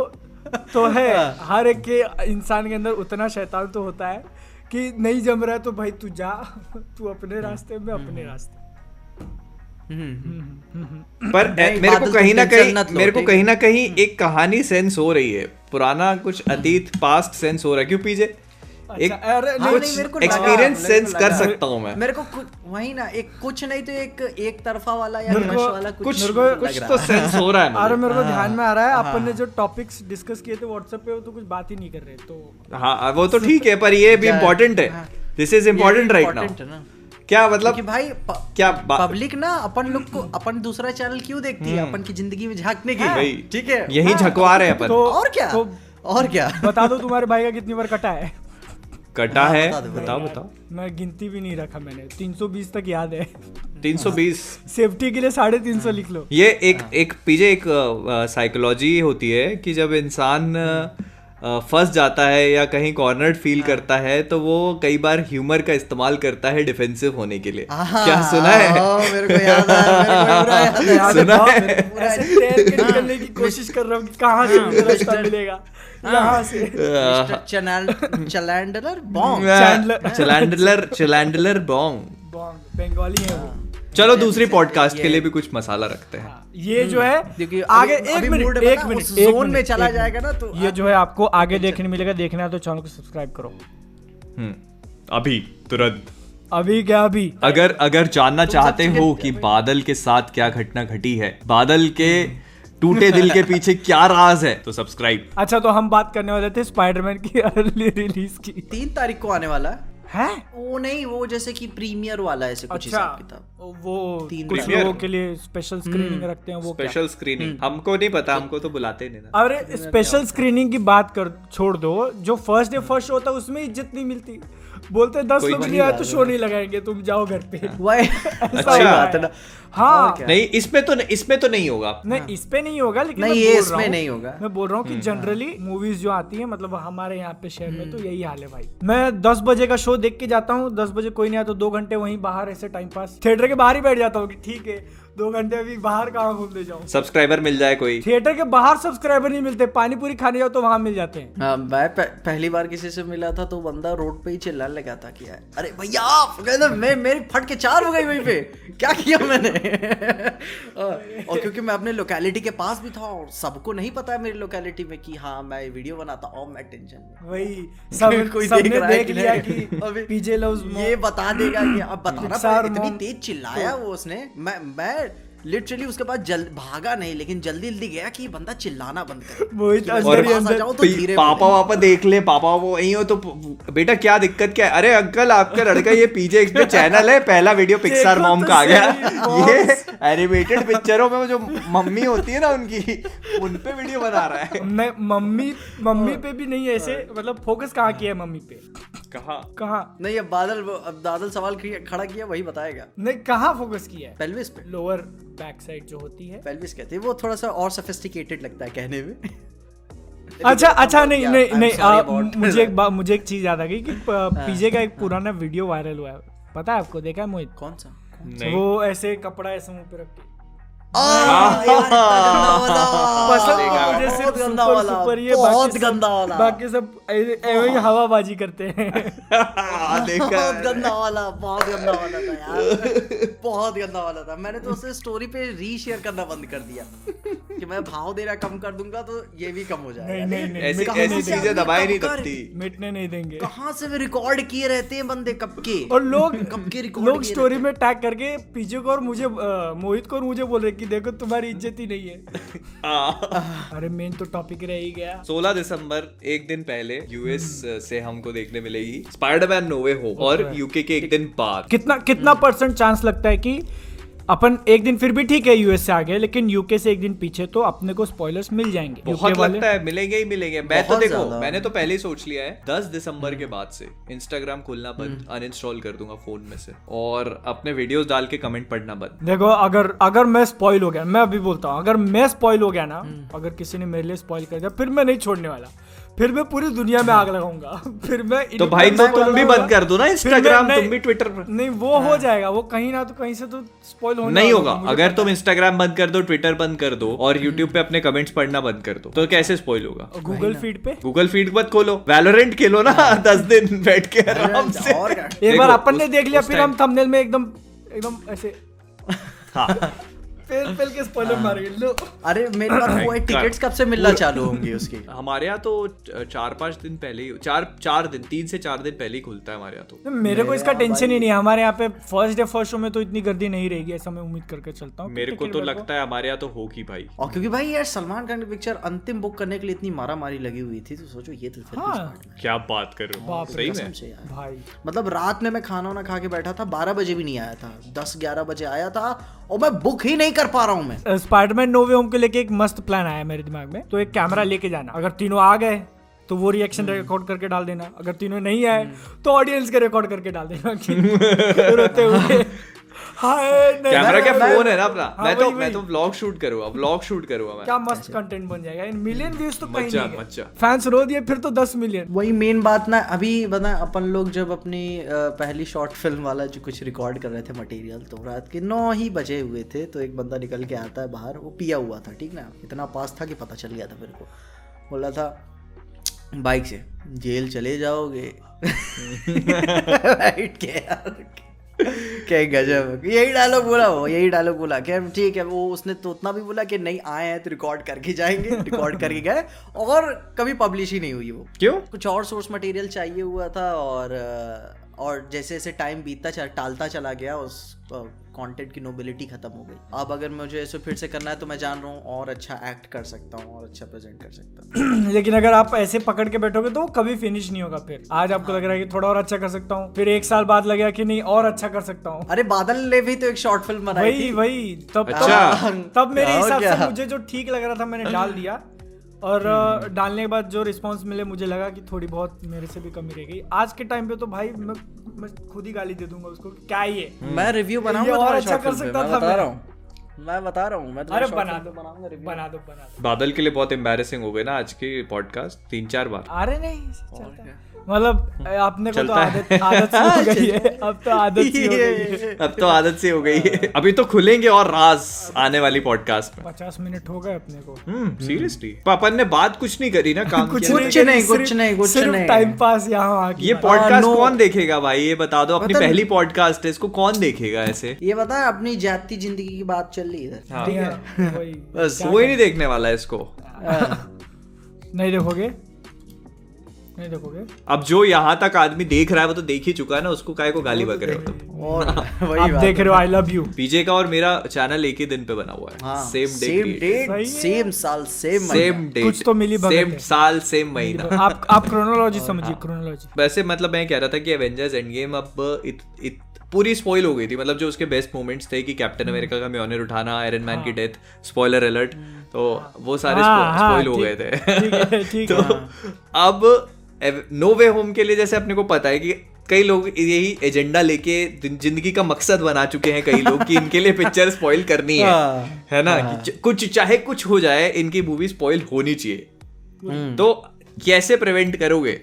तो है। हर एक के इंसान के अंदर उतना शैतान तो होता है। कि नहीं जम रहा है तो भाई तू जा। तू अपने रास्ते में अपने रास्ते। हम्म, पर मेरे को कहीं ना कहीं मेरे को कहीं ना कहीं एक कहानी सेंस हो रही है। पुराना कुछ अतीत पास्ट सेंस हो रहा है। क्यों पीजे? एक अच्छा, हाँ, को एक्सपीरियंस सेंस कर सकता हूँ मैं। मेरे को वही ना एक कुछ नहीं तो एक एक तरफा वाला या क्रश वाला कुछ कुछ तो सेंस हो रहा है अरे मेरे को ध्यान में आ रहा है हाँ, अपन ने हाँ। जो टॉपिक्स डिस्कस किए थे व्हाट्सएप पे वो तो कुछ बात ही नहीं कर रहे तो हाँ वो तो ठीक है पर ये भी इम्पोर्टेंट है। हाँ। This is important right now है क्या मतलब क्योंकि भाई प- क्या पब्लिक ना अपन लोग को अपन दूसरा चैनल क्यों देखती है? अपन की ज़िंदगी में झांकने की भाई ठीक है? यही झकवा रहे हैं अपन। तो और क्या? तो और क्या? बता दो तुम्हारे भाई का कितनी बार कटा है। कटा हाँ, है। बताओ बताओ। मैं गिनती भी नहीं रखा मैंने। 320 तक याद है। 320 सेफ्टी के लिए साढ़े तीन सौ लिख लो। ये एक एक पीछे एक साइकोलॉजी होती है कि जब इंसान फंस जाता है या कहीं कॉर्नर्ड फील हाँ। करता है तो वो कई बार ह्यूमर का इस्तेमाल करता है डिफेंसिव होने के लिए। क्या सुना है? है है है, सुना है? को है। कोशिश कर रहा हूँ कहाँ से रास्ता मिलेगा। यहाँ से। मिस्टर चैनल चैलेंडर बॉम्ब Chandler- Chandler Chandler Bong. Bong Bengali है वो। चलो दूसरी पॉडकास्ट के लिए भी कुछ मसाला रखते हैं। हाँ, ये जो है क्योंकि आगे एक मिनट एक मिनट zone में चला जाएगा ना तो ये जो है आपको आगे देखने मिलेगा देखना है तो चैनल को सब्सक्राइब करो। हम्म, अभी तुरंत। अभी क्या अभी? अगर अगर जानना चाहते हो कि बादल के साथ क्या घटना घटी है बादल के टूटे दिल के पीछे क्या राज है तो सब्सक्राइब अच्छा तो हम बात करने वाले थे स्पाइडरमैन की अर्ली रिलीज़ की। तीन तारीख को आने वाला है। है? वो नहीं वो जैसे कि प्रीमियर वाला ऐसे कुछ अच्छा हिसाब किताब। वो तीन कुछ लोगों के लिए स्पेशल स्क्रीनिंग रखते हैं वो स्पेशल स्क्रीनिंग हमको नहीं पता हमको तो बुलाते नहीं ना। अरे स्पेशल स्क्रीनिंग की बात कर छोड़ दो। जो फ़र्स्ट डे फ़र्स्ट होता है उसमें इज़्ज़त नहीं मिलती। बोलते हैं, दस लोग नहीं आए तो शो नहीं लगाएँगे तुम जाओ घर पे। होता बात है है। ना। हाँ। नहीं इसमें तो इसमें तो नहीं होगा। नहीं इस पे नहीं होगा लेकिन नहीं, ये इसमें नहीं होगा। मैं बोल रहा हूँ कि जनरली मूवीज़ जो आती है मतलब हमारे यहाँ पे शहर में तो यही हाल है भाई। मैं दस बजे का शो देख के जाता हूँ दस बजे कोई नहीं आया तो दो घंटे वहीं बाहर ऐसे टाइम पास थिएटर के बाहर ही बैठ जाता हूँ कि ठीक है दो घंटे अभी बाहर कहाँ घूमने जाऊँ? सब्सक्राइबर मिल जाए कोई। थिएटर के बाहर सब्सक्राइबर नहीं मिलते पानी पूरी खाने जाओ तो वहाँ मिल जाते हैं। हाँ, मैं प- पहली बार किसी से मिला था तो बंदा रोड पे ही चिल्लाने लगा था किया अरे भैया कहते मैं मेरी फट के चार हो गई वहीं पे। क्या किया मैंने? और क्योंकि मैं अपने लोकेलिटी के पास भी था और सबको नहीं पता है मेरी लोकेलिटी में कि हाँ मैं वीडियो बनाता हूँ मैं टेंशन वही सब कोई सबने देख रहा है देख कि लिया कि अभी पीजे लव्स ये बता देगा कि अब बताना इतनी तेज चिल्लाया वो उसने। मैं मैं लिटरली उसके बाद जल भागा नहीं लेकिन जल्दी जल्दी गया कि बंदा चिल्लाना बंद कर। मोहित अंदर ही अंदर। तो धीरे पापा वापा देख ले पापा वो यही हो तो बेटा क्या दिक्कत क्या? है अरे अंकल आपका लड़का ये पीजे एक्स पे चैनल है पहला वीडियो पिक्सार मॉम तो का आ गया। ये एनिमेटेड पिक्चरों में जो मम्मी होती है ना उनकी उन पे वीडियो बना रहा है। मैं मम्मी मम्मी पे भी नहीं ऐसे मतलब फोकस कहाँ किया है मम्मी पे? कहा? कहाँ? नहीं अब बादल अब बादल सवाल खड़ा किया वही बताएगा। नहीं कहाँ फोकस किया है? पेल्विस पे। लोअर बैक साइड जो होती है। पेल्विस कहते हैं वो थोड़ा सा और सोफिस्टिकेटेड लगता है कहने में। अच्छा अच्छा नहीं नहीं नहीं आ, मुझे एक मुझे एक चीज़ याद आ गई कि पीजे का एक पुराना वीडियो वायरल हुआ है। पता है आपको देखा है मोहित? कौन सा? वो ऐसे कपड़ा ऐसे मुँह पे रख के। मुझे सिर्फ़ बहुत गंदा सुपर वाला, सुपर ये बहुत बाकी सब- गंदा वाला। बाकी सब ऐ- ही हवाबाजी करते हैं बहुत गंदा वाला बहुत गंदा वाला था यार बहुत गंदा वाला था मैंने तो उसे स्टोरी पे रीशेयर करना बंद कर दिया कि मैं भाव देना कम कर दूँगा तो ये भी कम हो जाएगा नहीं नहीं ऐसी चीज़ें दबाई नहीं सकती मिटने नहीं देंगे कहाँ से भी रिकॉर्ड किए रहते हैं बंदे कब के और लोग कब के रिकॉर्ड लोग स्टोरी में टैग करके पीछे को और मुझे मोहित को और मुझे बोल रहे कि देखो तुम्हारी इज़्ज़त ही नहीं है। अरे मेन तो टॉपिक रह ही गया। 16 दिसंबर एक दिन पहले यूएस से हमको देखने मिलेगी स्पाइडरमैन नोवे हो और यूके के एक दिन बाद। कितना कितना परसेंट चांस लगता है कि अपन एक दिन फिर भी ठीक है यूएस से आगे लेकिन यूके से एक दिन पीछे तो अपने को स्पॉयलर्स मिल जाएँगे। बहुत लगता है मिलेंगे ही मिलेंगे। मैं तो देखो मैंने तो पहले ही सोच लिया है 10 दिसंबर के बाद से इंस्टाग्राम खोलना बंद हम्म। अनइंस्टॉल कर दूँगा फ़ोन में से। और अपने वीडियोस डाल के कमेंट पढ़ना बंद। देखो अगर अगर मैं स्पॉइल हो गया मैं अभी बोलता हूँ अगर मैं स्पॉइल हो गया ना हम्म। अगर किसी ने मेरे लिए स्पॉइल कर दिया फिर मैं नहीं छोड़ने वाला। फिर मैं पूरी दुनिया में आग लगाऊँगा। फिर मैं तो भाई तो तुम भी बंद कर दो ना इंस्टाग्राम तुम भी ट्विटर पर। नहीं वो हो जाएगा वो कहीं ना तो कहीं से तो स्पॉइल होने नहीं होगा। अगर तुम इंस्टाग्राम बंद कर दो ट्विटर बंद कर दो और यूट्यूब पे अपने कमेंट्स पढ़ना बंद कर दो तो कैसे स्पॉइल होगा? गूगल फ़ीड पे? गूगल फ़ीड मत खोलो। वैलोरेंट खेलो ना दस दिन बैठ के आराम से। एक बार अपन ने देख लिया फिर हम थंबनेल में एकदम एकदम ऐसे हाँ। पेल पेल के स्पॉइलर मारेंगे लो। अरे मेरे पास वो है टिकट्स कब से मिलना चालू होंगी उसकी? हमारे यहाँ तो चार पाँच दिन पहले ही चार चार दिन तीन से चार दिन पहले ही खुलता है हमारे यहाँ तो। मेरे को इसका टेंशन ही नहीं है। हमारे यहाँ पे फ़र्स्ट डे फ़र्स्ट शो में तो इतनी गर्दी नहीं रहेगी ऐसा मैं उम्मीद करके चलता हूँ। मेरे को तो मेरे लगता है हमारे यहाँ तो होगी भाई। और क्योंकि भाई यार सलमान खान की पिक्चर अंतिम बुक करने के लिए इतनी मारा मारी लगी हुई थी तो सोचो ये तो हाँ। क्या बात कर रहे हो। बाप रे, सही कसम में? से यार। भाई। मतलब रात में मैं खाना वाना खा के बैठा था बारह बजे भी नहीं आया था दस ग्यारह बजे आया था और मैं बुक ही नहीं कर पा रहा हूँ मैं। स्पाइडरमैन नोवे होम को लेके एक मस्त प्लान आया मेरे दिमाग में। तो एक कैमरा लेके जाना। अगर तीनों आ गए तो वो रिएक्शन रिकॉर्ड करके डाल देना। अगर तीनों नहीं आए तो ऑडियंस के रिकॉर्ड करके डाल देना। रोते हुए। कैमरा क्या फ़ोन है ना अपना? हाँ, मैं तो मैं तो व्लॉग शूट करूँगा व्लॉग शूट करूँगा मैं। क्या मस्त कंटेंट बन जाएगा। इन मिलियन व्यूज़ तो कहीं नहीं। गए फैंस रो दिए फिर तो दस मिलियन वही मेन बात ना अभी बता अपन लोग जब अपनी पहली शॉर्ट फ़िल्म वाला जो कुछ रिकॉर्ड कर रहे थे मटेरियल तो रात के नौ ही बजे हुए थे तो एक बंदा निकल के आता है बाहर वो पिया हुआ था ठीक ना? इतना पास था कि पता चल गया था मेरे को। बोला था बाइक से जेल चले जाओगे। बैठ के यार क्या गजब। यही डायलॉग बोला वो यही डायलॉग बोला। क्या ठीक है वो उसने तो उतना भी बोला कि नहीं आए हैं तो रिकॉर्ड करके जाएँगे रिकॉर्ड करके गए। और कभी पब्लिश ही नहीं हुई वो। क्यों? कुछ और सोर्स मटेरियल चाहिए हुआ था और और जैसे जैसे टाइम बीतता चला टालता चला गया उस कंटेंट की नोबिलिटी खत्म हो गई। अब अगर मुझे इसे फिर से करना है तो मैं जान रहा हूँ और अच्छा एक्ट कर सकता हूँ और अच्छा प्रेजेंट कर सकता हूँ। लेकिन अगर आप ऐसे पकड़ के बैठोगे तो कभी फिनिश नहीं होगा फिर। आज आपको लग रहा है कि थोड़ा और अच्छा कर सकता हूँ। फिर एक साल बाद लगेगा कि नहीं और अच्छा कर सकता हूँ। अरे बादल ने भी तो एक शॉर्ट फ़िल्म बनाई वही थी। वही तब अच्छा। तब तब मेरे हिसाब से मुझे जो ठीक लग रहा था मैंने डाल दिया। और डालने के बाद जो रिस्पांस मिले मुझे लगा कि थोड़ी बहुत मेरे से भी कमी रह गई। आज के टाइम पे तो भाई मैं मैं खुद ही गाली दे दूँगा उसको क्या ये? मैं रिव्यू बनाऊँगा और अच्छा कर सकता था बता मैं। रहा हूँ। मैं बता रहा हूँ मैं अरे बना दो। बना दो बना दो। बादल के लिए बहुत एम्बेसिंग हो गए ना आज के पॉडकास्ट तीन चार बार। अरे नहीं चलता। मतलब आपने को तो आदत आदत सी हो गई है। अब तो आदत सी हो गई है। अब तो आदत सी हो गई है। अभी तो खुलेंगे और राज आने वाली पॉडकास्ट में। पचास मिनट हो गए अपने को। हम्म सीरियसली पापन ने बात कुछ नहीं करी ना काम कुछ नहीं कुछ नहीं, कुछ नहीं, कुछ नहीं। टाइम पास यहाँ आके। ये पॉडकास्ट कौन देखेगा भाई? ये बता दो अपनी पहली पॉडकास्ट है इसको कौन देखेगा ऐसे? ये बता अपनी जाती ज़िंदगी की बात चल रही है हाँ। ठीक है। वही। बस कोई नहीं देखने वाला है इसको। नहीं देखोगे? नहीं देखोगे? अब जो यहाँ तक आदमी देख रहा है वो तो देख ही चुका है ना उसको काय को गाली बक रहे हो। तुम और आप देख रहे हो आई लव यू पीजे का और मेरा चैनल एक ही दिन पे बना हुआ है। हाँ सेम डेट सही है। सेम साल सेम सेम डे कुछ तो मिली भगत सेम साल सेम महीना। आप आप क्रोनोलॉजी समझिए क्रोनोलॉजी वैसे मतलब मैं कह रहा था कि एवेंजर्स एंड गेम अब इत, पूरी स्पॉइल हो गई थी। मतलब जो उसके बेस्ट मोमेंट्स थे कि कैप्टन अमेरिका का म्योनर उठाना आयरन मैन की डेथ स्पॉइलर अलर्ट तो वो सारे हाँ, हाँ, स्पॉइल हो गए थे। ठीक है, तो अब नो वे होम के लिए जैसे अपने को पता है कि कई लोग यही एजेंडा लेके ज़िंदगी का मकसद बना चुके हैं कई लोग कि इनके लिए पिक्चर स्पॉइल करनी है। हाँ, है ना? कि कुछ चाहे कुछ हो जाए इनकी मूवी स्पॉइल होनी चाहिए। हम्म। तो कैसे प्रिवेंट करोगे?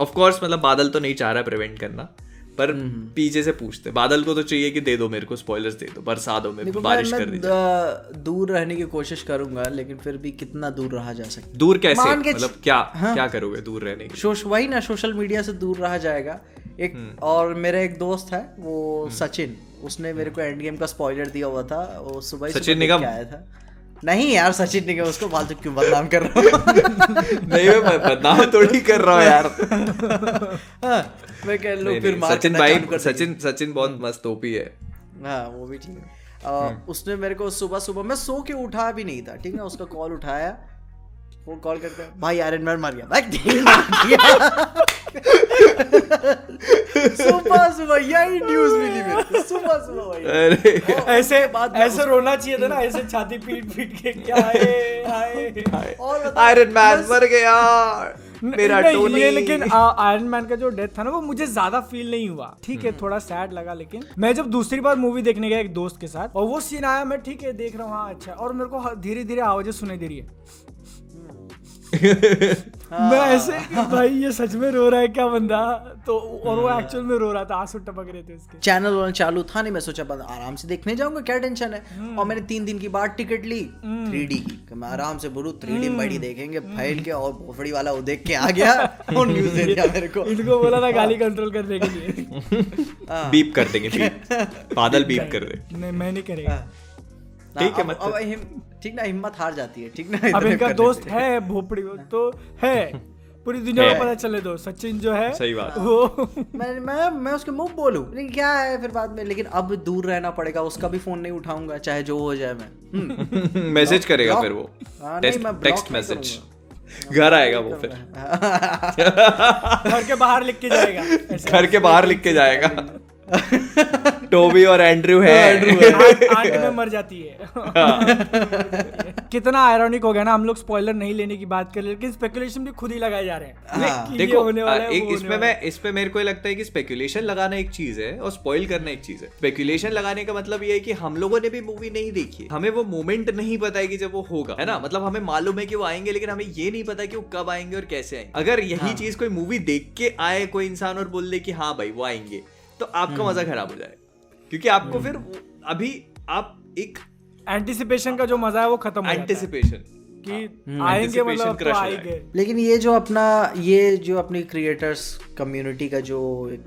ऑफ़ कोर्स मतलब बादल तो नहीं चाह रहा प्रिवेंट करना। पर हम्म। पीछे से पूछते बादल को तो चाहिए कि दे दो मेरे को स्पॉयलर्स दे दो बरसा दो मैं देखो बारिश कर दीजिए दूर रहने की कोशिश करूँगा लेकिन फिर भी कितना दूर रहा जा सकता दूर कैसे? मतलब क्या हाँ। क्या करोगे दूर रहने की वही ना सोशल मीडिया से दूर रहा जाएगा। एक हम्म। और मेरा एक दोस्त है वो सचिन उसने मेरे को एंड गेम का स्पॉइलर दिया हुआ था वो सुबह सचिन निगम? आया था। नहीं यार सचिन ने उसको फालतू क्यों बदनाम कर रहा हूँ? नहीं मैं बदनाम थोड़ी कर रहा हूँ यार। हाँ, मैं कह लू फिर सचिन भाई। सचिन सचिन बहुत मस्त ओपी है। हाँ वो भी ठीक है। हम्म। उसने मेरे को सुबह सुबह मैं सो के उठा भी नहीं था ठीक है? उसका कॉल उठाया। वो कॉल करता है। भाई आयरन मैन मर गया। भाई मार दिया। सुबह सुबह यही न्यूज़ मिली मेरे को। सुबह सुबह वही। अरे। ऐसे में ऐसे रोना चाहिए था ना ऐसे छाती पीट पीट के क्या हाय हाय और आयरन मैन मर गया। मेरा टोनी लेकिन आयरन मैन का जो डेथ था ना वो मुझे ज़्यादा फील नहीं हुआ। ठीक है थोड़ा सैड लगा लेकिन मैं जब दूसरी बार मूवी देखने गया एक दोस्त के साथ और वो सीन आया मैं ठीक है देख रहा हूँ हाँ अच्छा। और मेरे को धीरे धीरे आवाज़ें सुनाई दे रही है। मैं ऐसे कि भाई ये सच में रो रहा है क्या बंदा? तो और वो एक्चुअल में रो रहा था आँसू टपक रहे थे उसके। चैनल वाला चालू था नहीं मैं सोचा बस आराम से देखने जाऊँगा क्या टेंशन है? और मैंने तीन दिन की बाद टिकट ली थ्री डी की। मैं आराम से बोलू थ्री डी बड़ी देखेंगे फैल के और भोसड़ी वाला वो देख के आ गया और न्यूज़ दे दिया मेरे को। इनको बोला था गाली कंट्रोल करने के लिए। बीप कर देंगे बीप बादल बीप कर दे नहीं मैं नहीं करेगा। ठीक है, मतलब- अब ठीक ना हिम्मत हार जाती है ठीक ना? अब इनका दोस्त है। भोपड़ी वो तो है। पूरी दुनिया है। को पता चले दो सचिन जो है सही बात। वो मैं मैं मैं उसके मुँह बोलूँ लेकिन क्या है फिर बाद में? लेकिन अब दूर रहना पड़ेगा उसका भी फ़ोन नहीं उठाऊँगा चाहे जो हो जाए मैं। हम्म। मैसेज करेगा फिर वो। हाँ, टेक्स्ट मैसेज घर आएगा वो फिर। घर के बाहर लिख के जाएगा घर के बाहर लिख के जाएगा। टोबी और एंड्रू है। आंट में मर जाती है। कितना आयरॉनिक हो गया ना हम लोग स्पॉइलर नहीं लेने की बात कर रहे लेकिन स्पेकुलेशन भी खुद ही लगाए जा रहे हैं। हाँ। देखो होने वाला है, एक इसमें मैं इस पे मेरे को ये लगता है कि स्पेकुलेशन लगाना एक चीज़ है और स्पॉइल करना एक चीज़ है। स्पेकुलेशन लगाने का मतलब ये है कि हम लोगों ने भी मूवी नहीं देखी है। हमें वो मोमेंट नहीं पता है कि जब वो होगा है ना? मतलब हमें मालूम है कि वो आएँगे लेकिन हमें ये नहीं पता कि वो कब आएँगे और कैसे आएँगे। अगर यही चीज़ कोई मूवी देख के आए कोई इंसान और बोल दे कि हाँ भाई वो आएँगे तो आपका मज़ा खराब हो जाएगा। क्योंकि आपको फिर अभी आप एक एंटिसिपेशन का जो मज़ा है वो खत्म हो है। एंटिसिपेशन कि हम्म, आएँगे मतलब तो आएँगे। लेकिन ये जो अपना ये जो अपनी क्रिएटर्स कम्युनिटी का जो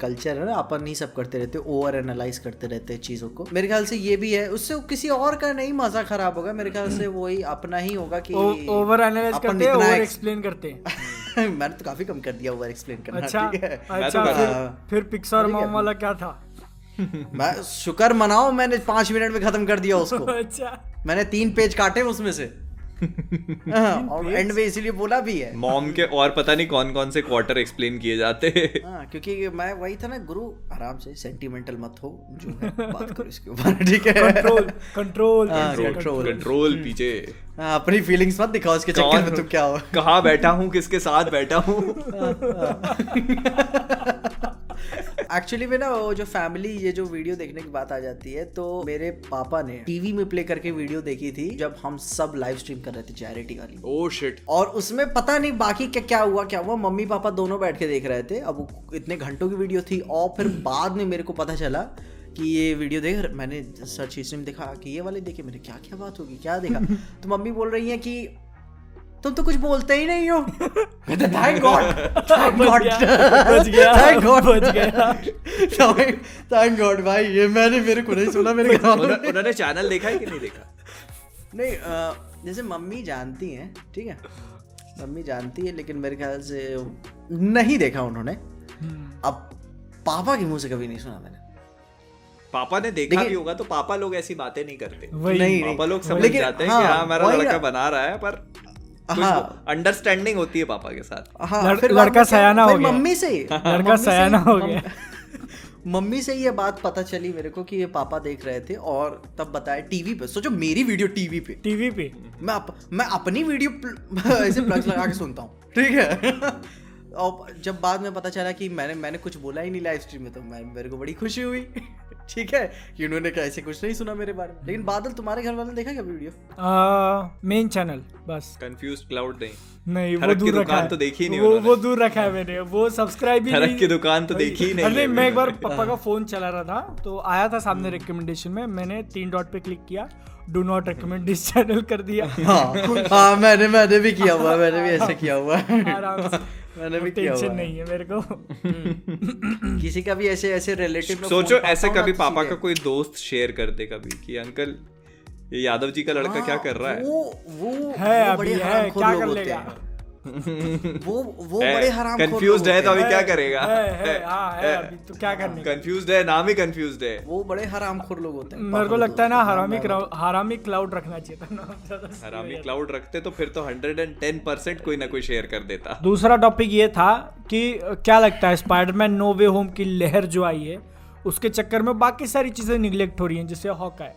कल्चर है ना अपन नहीं सब करते रहते ओवर एनालाइज करते रहते हैं चीज़ों को। मेरे ख्याल से ये भी है। उससे किसी और का नहीं मज़ा खराब होगा। मेरे ख्याल से वही अपना ही होगा कि ओवर एनालाइज करते हैं ओवर एक्सप्लेन करते हैं। मैंने तो काफ़ी कम कर दिया ओवर एक्सप्लेन करना अच्छा ठीक है? अच्छा तो फिर हाँ। फिर पिक्सर मॉम वाला क्या था? मैं शुक्र मनाओ मैंने पाँच मिनट में खत्म कर दिया उसको। अच्छा। मैंने तीन पेज काटे उसमें से। और एंड में इसीलिए बोला भी है। मॉम के और पता नहीं कौन कौन से क्वार्टर एक्सप्लेन किए जाते हैं। हाँ क्योंकि मैं वही था ना गुरु आराम से सेंटिमेंटल मत हो जो है बात करो इसके ऊपर ठीक है? कंट्रोल कंट्रोल हाँ, control. कंट्रोल पीछे। हाँ, अपनी फीलिंग्स मत दिखाओ इसके चक्कर में तुम क्या हो? कहाँ बैठा हूँ किसके साथ बैठा हूँ। एक्चुअली में ना वो जो फैमिली ये जो वीडियो देखने की बात आ जाती है तो मेरे पापा ने टीवी में प्ले करके वीडियो देखी थी जब हम सब लाइव स्ट्रीम कर रहे थे चैरिटी वाली। ओ शिट और उसमें पता नहीं बाकी क्या क्या हुआ क्या हुआ मम्मी पापा दोनों बैठ के देख रहे थे। अब इतने घंटों की वीडियो थी और फिर बाद में मेरे को पता चला कि ये वीडियो देख मैंने सर्च हिस्ट्री में देखा कि ये वाले देखे मैंने क्या क्या बात होगी क्या देखा? तो मम्मी बोल रही है कि तुम तो कुछ बोलते ही नहीं हो। थैंक गॉड थैंक गॉड बच गया, थैंक गॉड बच गया। थैंक गॉड भाई ये मैंने मेरे को नहीं सुना मेरे घर वालों उन्होंने चैनल देखा है कि नहीं देखा? नहीं जैसे मम्मी जानती हैं ठीक है? मम्मी जानती है लेकिन मेरे ख्याल से नहीं देखा उन्होंने। अब पापा के मुँह से कभी नहीं सुना मैंने। पापा ने देखा भी होगा तो पापा लोग ऐसी बातें नहीं करते। नहीं, पापा लोग समझ जाते हैं हाँ, कि हाँ हमारा लड़का बना रहा है पर हाँ। अंडरस्टैंडिंग होती है पापा के साथ। हाँ लड़- फिर लड़का सयाना हो गया। मम्मी से। लड़का सयाना हो गया। मम्मी से ये बात पता चली मेरे को कि ये पापा देख रहे थे और तब बताया टीवी पे। सोचो मेरी वीडियो टीवी पे। टीवी पे? मैं अप, मैं अपनी वीडियो ऐसे प्लग्स लगा के सुनता हूँ। ठीक है। और जब बाद में पता चला कि मैंने मैंने कुछ बोला ही नहीं लाइव स्ट्रीम में तो मैं मेरे को बड़ी खुशी हुई। ठीक है? कि उन्होंने क्या ऐसे कुछ नहीं सुना मेरे बारे में। लेकिन बादल तुम्हारे घर वाले देखा क्या वीडियो? मेन चैनल बस। कंफ्यूज क्लाउड नहीं। नहीं वो दूर रखा है। तो देखी नहीं वो वो दूर रखा है मैंने। वो सब्सक्राइब ही नहीं की दुकान तो देखी ही नहीं अरे मैं एक बार पापा का फ़ोन चला रहा था तो आया था सामने रिकमेंडेशन में। मैंने तीन डॉट पे क्लिक किया। Do not recommend this channel कर दिया। हाँ हाँ मैंने मैंने भी किया हुआ मैंने भी ऐसे किया हुआ है। आराम से। मैंने भी किया टेंशन नहीं है मेरे को। किसी का भी ऐसे ऐसे रिलेटिव सोचो ऐसे कभी पापा का कोई दोस्त शेयर कर दे कभी कि अंकल ये यादव जी का लड़का क्या कर रहा है? वो वो है अभी है क्या कर लेगा? हैं। वो वो बड़े हराम कंफ्यूज्ड है तो अभी क्या करेगा? है, है, हाँ, है, अभी तो क्या करने का? कंफ्यूज्ड है नाम ही कंफ्यूज्ड है। वो बड़े हरामखोर लोग होते हैं। मेरे को लगता है ना हरामी हरामी क्लाउड रखना चाहिए था ना हरामी क्लाउड रखते तो फिर तो 110 परसेंट कोई ना कोई शेयर कर देता। दूसरा टॉपिक ये था कि क्या लगता है स्पाइडरमैन नो वे होम की लहर जो आई है उसके चक्कर में बाकी सारी चीज़ें निगलेक्ट हो रही हैं जैसे हॉकाय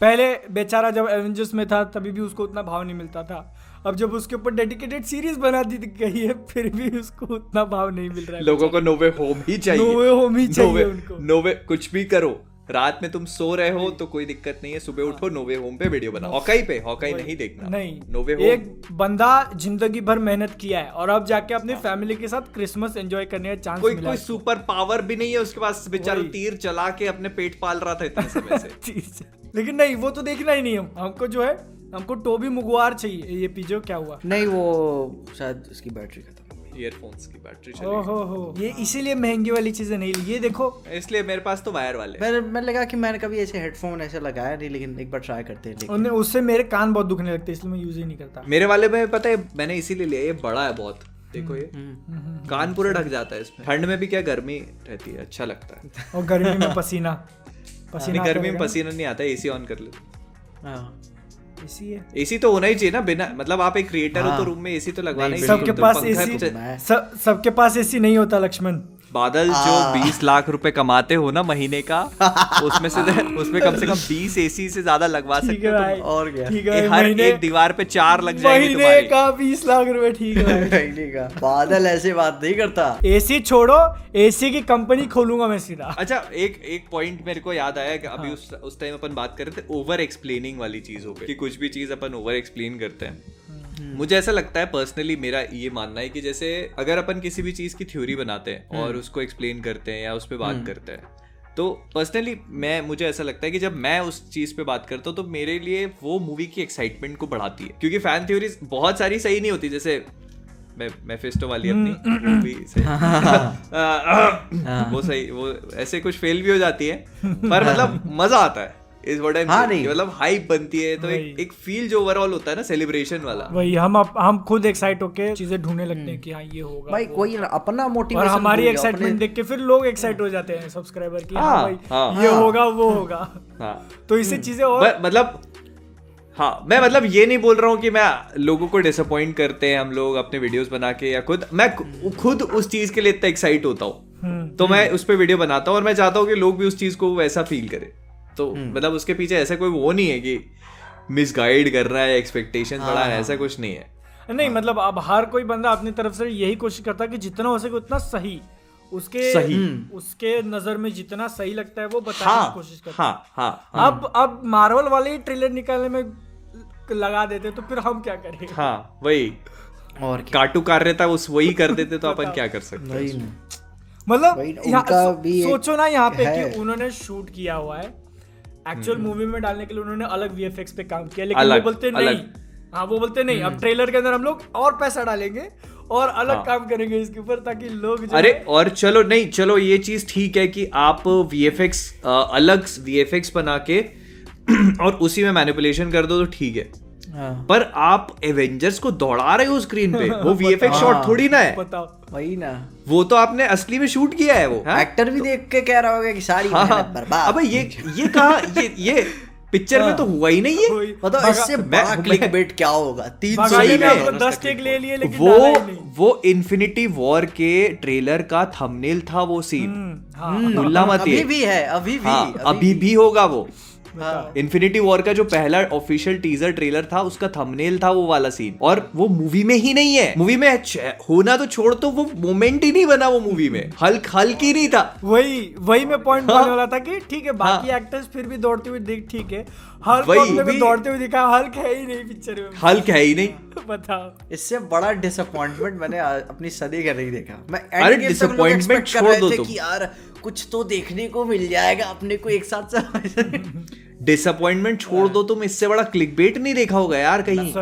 पहले बेचारा जब एवेंजर्स में था तभी भी उसको उतना भाव नहीं मिलता था। अब जब उसके ऊपर डेडिकेटेड सीरीज़ बना दी गई है फिर भी उसको उतना भाव नहीं मिल रहा है लोगों को नोवे होम ही चाहिए। नोवे होम ही चाहिए उनको। नोवे कुछ भी करो। रात में तुम सो रहे हो तो कोई दिक्कत नहीं है। सुबह उठो नोवे होम पे वीडियो बनाओ। हॉकाई पे हॉकाई नहीं देखना। नहीं। नोवे होम एक बंदा ज़िंदगी भर मेहनत किया है और अब जाके अपनी फैमिली के साथ क्रिसमस एंजॉय करने का चांस कोई मिला कोई सुपर पावर भी नहीं है उसके पास। बेचारा तीर चला के अपने पेट पाल रहा था इतने समय से। लेकिन नहीं वो तो देखना ही नहीं हम। हमको जो है हमको टोबी मुगवार चाहिए। ये पीजो क्या हुआ? नहीं वो शायद उसकी बैटरी खत्म ईयरफोन्स की बैटरी चली ओहो हो। ये इसीलिए महँगी वाली चीज़ें नहीं ली। ये देखो। इसलिए मेरे पास तो वायर वाले मैं मैं लगा कि मैंने कभी ऐसे हेडफोन ऐसे लगाया नहीं लेकिन एक बार ट्राई करते हैं लेकिन उससे मेरे कान बहुत दुखने लगते हैं इसलिए मैं यूज़ ही नहीं करता। मेरे वाले में पता है मैंने इसीलिए लिया। ये बड़ा है बहुत। देखो ये। हम्म। कान पूरा ढक जाता है इसमें। ठंड में भी क्या गर्मी रहती है। अच्छा लगता है। और गर्मी में पसीना। नहीं पसीना गर्मी में पसीना नहीं आता एसी ऑन कर लेते है। एसी तो होना ही चाहिए ना बिना मतलब आप एक क्रिएटर हो हाँ। तो रूम में एसी तो लगवाना ही नहीं, सबके पास एसी तो- सबके पास एसी नहीं होता लक्ष्मण। बादल जो 20 लाख रुपए कमाते हो ना महीने का उसमें से उसमें कम से कम 20 एसी से ज़्यादा लगवा सकते हो तुम। और क्या? ठीक है हर महीने एक दीवार पे चार लग जाएँगे महीने तुम्हारे। का बीस लाख रुपए ठीक है महीने का बादल ऐसे बात नहीं करता। एसी छोड़ो एसी की कंपनी खोलूँगा मैं सीधा। अच्छा एक एक पॉइंट मेरे को याद आया कि अभी उस उस टाइम अपन बात कर रहे थे ओवर एक्सप्लेनिंग वाली चीज़ हो गई कि कुछ भी चीज़ अपन ओवर एक्सप्लेन करते हैं। मुझे ऐसा लगता है पर्सनली मेरा ये मानना है कि जैसे अगर अपन किसी भी चीज़ की थ्योरी बनाते हैं और उसको एक्सप्लेन करते हैं या उस पर बात करते हैं तो पर्सनली मैं मुझे ऐसा लगता है कि जब मैं उस चीज़ पे बात करता हूँ तो मेरे लिए वो मूवी की एक्साइटमेंट को बढ़ाती है। क्योंकि फ़ैन थ्योरीज बहुत सारी सही नहीं होती जैसे मैं मेफिस्टो वाली अपनी मूवी सही वो सही वो ऐसे कुछ फेल भी हो जाती है पर मतलब मज़ा आता है। इस वर्ड हाँ, नहीं। मतलब हाइप बनती है तो एक एक फील जो ओवरऑल होता है ना सेलिब्रेशन वाला। वही हम अप, हम खुद एक्साइट होके चीज़ें ढूँढने लगते हैं कि हाँ ये होगा भाई कोई अपना और मोटिवेशन हमारी एक्साइटमेंट देख के फिर लोग एक्साइट हो जाते हैं सब्सक्राइबर की हाँ हाँ, भाई। ये होगा वो होगा। हाँ। तो इससे चीज़ें और मतलब हाँ मैं मतलब ये नहीं बोल रहा हूँ कि मैं लोगों को डिसअपॉइंट करते हैं हम लोग अपने वीडियोस बना के या खुद। मैं खुद उस चीज़ के लिए इतना एक्साइट होता हूँ। हम्म, तो मैं उस पर वीडियो बनाता हूँ और मैं चाहता हूँ कि लोग भी उस चीज़ को वैसा फील करें। तो मतलब उसके पीछे ऐसा कोई वो नहीं है कि मिसगाइड कर रहा है एक्सपेक्टेशन बढ़ा है ऐसा कुछ नहीं है। नहीं मतलब अब हर कोई बंदा अपनी तरफ़ से यही कोशिश करता है कि जितना हो सके उतना सही। उसके सही। उसके नज़र में जितना सही लगता है वो बताने की हाँ कोशिश करता है। हाँ हाँ हाँ। अब अब मार्वल वाले ही ट्रेलर निकालने में लगा देते तो फिर हम क्या करें हाँ वही। और काटू कार्यता उस वही कर देते तो अपन क्या कर सकते हैं? मतलब सो- सोचो ना यहाँ पे कि उन्होंने शूट किया हुआ है। हम्म। एक्चुअल मूवी में डालने के लिए उन्होंने अलग वीएफएक्स पे काम किया लेकिन वो बोलते नहीं हाँ वो बोलते नहीं। अब ट्रेलर के अंदर हम लोग और पैसा डालेंगे और अलग हाँ। काम करेंगे इसके ऊपर ताकि लोग अरे और चलो नहीं चलो ये चीज़ ठीक है कि आप वीएफएक्स अलग वीएफएक्स बना के और उसी में मैनिपुलेशन कर दो तो ठीक हाँ पर आप एवेंजर्स को दौड़ा रहे हो स्क्रीन पे वो वीएफएक्स शॉट हाँ। थोड़ी ना है। वही ना। वो तो आपने असली में शूट किया है वो हाँ? एक्टर भी देख के कह रहा होगा कि सारी हाँ बर्बाद। अबे ये ये कहा ये ये पिक्चर में तो हुआ ही नहीं है। मतलब इससे बड़ा क्लिक बेट क्या होगा? तीन सौ सही में में। दस टेक ले लिए लेकिन वो ही वो इन्फिनिटी वॉर के ट्रेलर का थंबनेल था वो सीन हम्म, हाँ। मत अभी भी है अभी भी हाँ अभी भी। होगा वो। हाँ। इन्फिनिटी वॉर का जो पहला ऑफिशियल टीजर ट्रेलर था उसका थंबनेल था वो वाला सीन और वो मूवी में ही नहीं है। मूवी में होना तो छोड़ तो वो मोमेंट ही नहीं बना वो मूवी में। हल्क हल्क ही नहीं था। वही वही मैं पॉइंट हाँ। बोलने वाला था कि ठीक है बाकी एक्टर्स फिर भी दौड़ते हुए दिख ठीक है। हल्क को भी- दौड़ते हुए दिखा हल्क है ही नहीं पिक्चर में। हल्क है ही नहीं। बताओ। इससे बड़ा डिसअपॉइंटमेंट मैंने अपनी सदी का नहीं देखा। मैं अरे कर छोड़ दो। कि यार कुछ तो देखने को मिल जाएगा अपने को एक साथ डिसअपॉइंटमेंट छोड़ दो तुम इससे बड़ा क्लिक बेट नहीं देखा होगा यार कहीं।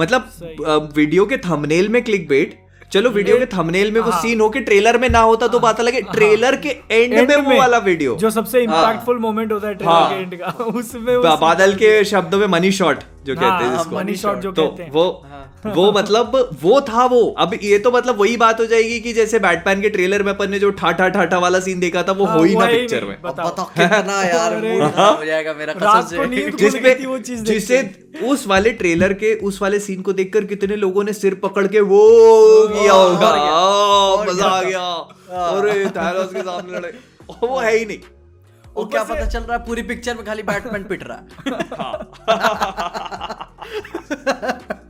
मतलब वीडियो के थंबनेल में क्लिक बेट चलो वीडियो के थंबनेल में वो हाँ। सीन हो के ट्रेलर में ना होता तो बात अलग है ट्रेलर के एंड एंड में वो वाला वीडियो जो सबसे हाँ। इम्पैक्टफुल मोमेंट होता है ट्रेलर हाँ। के एंड का उसमें बादल के शब्दों में मनी शॉट जो हाँ, कहते हैं हाँ, जिसको। money shot जो तो कहते हैं। वो वो मतलब वो था वो। अब ये तो मतलब वही बात हो जाएगी कि जैसे बैटमैन के ट्रेलर में अपन ने जो ठाठा ठाठा वाला सीन देखा था वो हाँ, हो ही ना पिक्चर में। बताओ। बताओ कितना यार अरे मूड खराब हो जाएगा मेरा कसम से। नींद खुल जिसपे गई थी वो चीज़ देख जिसे उस वाले ट्रेलर के उस वाले सीन को देखकर कितने लोगों ने सिर पकड़ के वो किया होगा और मज़ा आ गया। अरे के सामने लड़े। वो है ही नहीं। वो क्या पता चल रहा है पूरी पिक्चर में खाली बैटमैन पिट रहा है।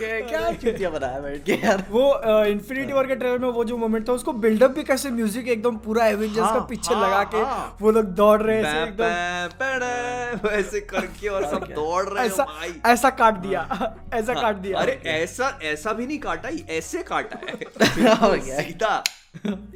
क्या चूतिया बनाया बैठ के यार? वो इन्फिनिटी वॉर के ट्रेलर में वो जो मोमेंट था उसको बिल्डअप भी कैसे म्यूज़िक एकदम पूरा एवेंजर्स का हाँ, पीछे हाँ, लगा के हाँ। वो लोग दौड़ रहे हैं ऐसे एकदम। करके और सब दौड़ रहे ऐसा ऐसा काट दिया ऐसा काट दिया। अरे ऐसा ऐसा भी नहीं काटा ऐसे काटा है। सीधा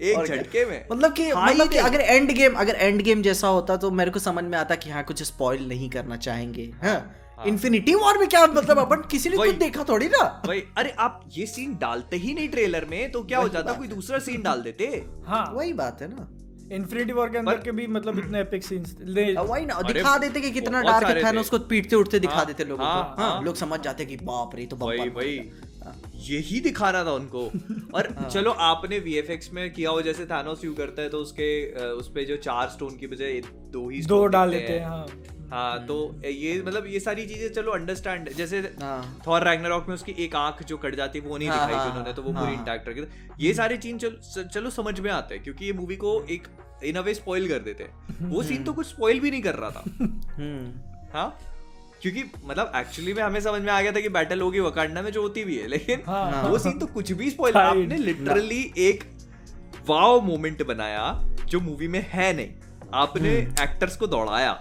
एक झटके में। मतलब कि हाँ मतलब कि अगर एंड गेम अगर एंड गेम जैसा होता तो मेरे को समझ में आता कि हाँ कुछ स्पॉइल नहीं करना चाहेंगे हाँ। इन्फिनिटी वॉर में क्या मतलब अपन किसी ने कुछ देखा थोड़ी ना। भाई अरे आप ये सीन डालते ही नहीं ट्रेलर में तो क्या हो जाता? कोई दूसरा सीन डाल देते। हाँ। वही बात है ना। इन्फिनिटी वॉर के अंदर के भी मतलब इतने एपिक सीन्स वही ना दिखा देते कि कितना डार्क है थे। थानोस को पीटते उठते दिखा हाँ, देते लोगों हाँ, को। हाँ हाँ। लोग समझ जाते कि बाप रे तो वही हाँ। यही दिखाना था उनको। और चलो आपने वीएफएक्स में किया हो जैसे थानोस यू करता है तो उसके उस पे जो चार स्टोन की बजाय दो ही दो डाल लेते हैं। हैं। हाँ हाँ तो ये मतलब ये सारी चीज़ें चलो अंडरस्टैंड जैसे हाँ। थॉर रैग्नारॉक में उसकी एक आँख जो कट जाती है वो नहीं हाँ, दिखाई थी हाँ, उन्होंने तो वो हाँ, पूरी हाँ। इंटैक्ट रखी ये सारे चीज़ चलो समझ में आते हैं क्योंकि ये मूवी को एक इन अ वे स्पॉइल कर देते हैं वो सीन तो कुछ स्पॉइल भी नहीं कर रहा था हम्म हाँ क्योंकि मतलब एक्चुअली में हमें समझ में आ गया था कि बैटल होगी वकांडा में जो होती भी है लेकिन हाँ। वो सीन तो कुछ भी स्पॉइल आपने लिटरली एक वाव मोमेंट बनाया जो मूवी में है नहीं आपने हम्म। एक्टर्स को दौड़ाया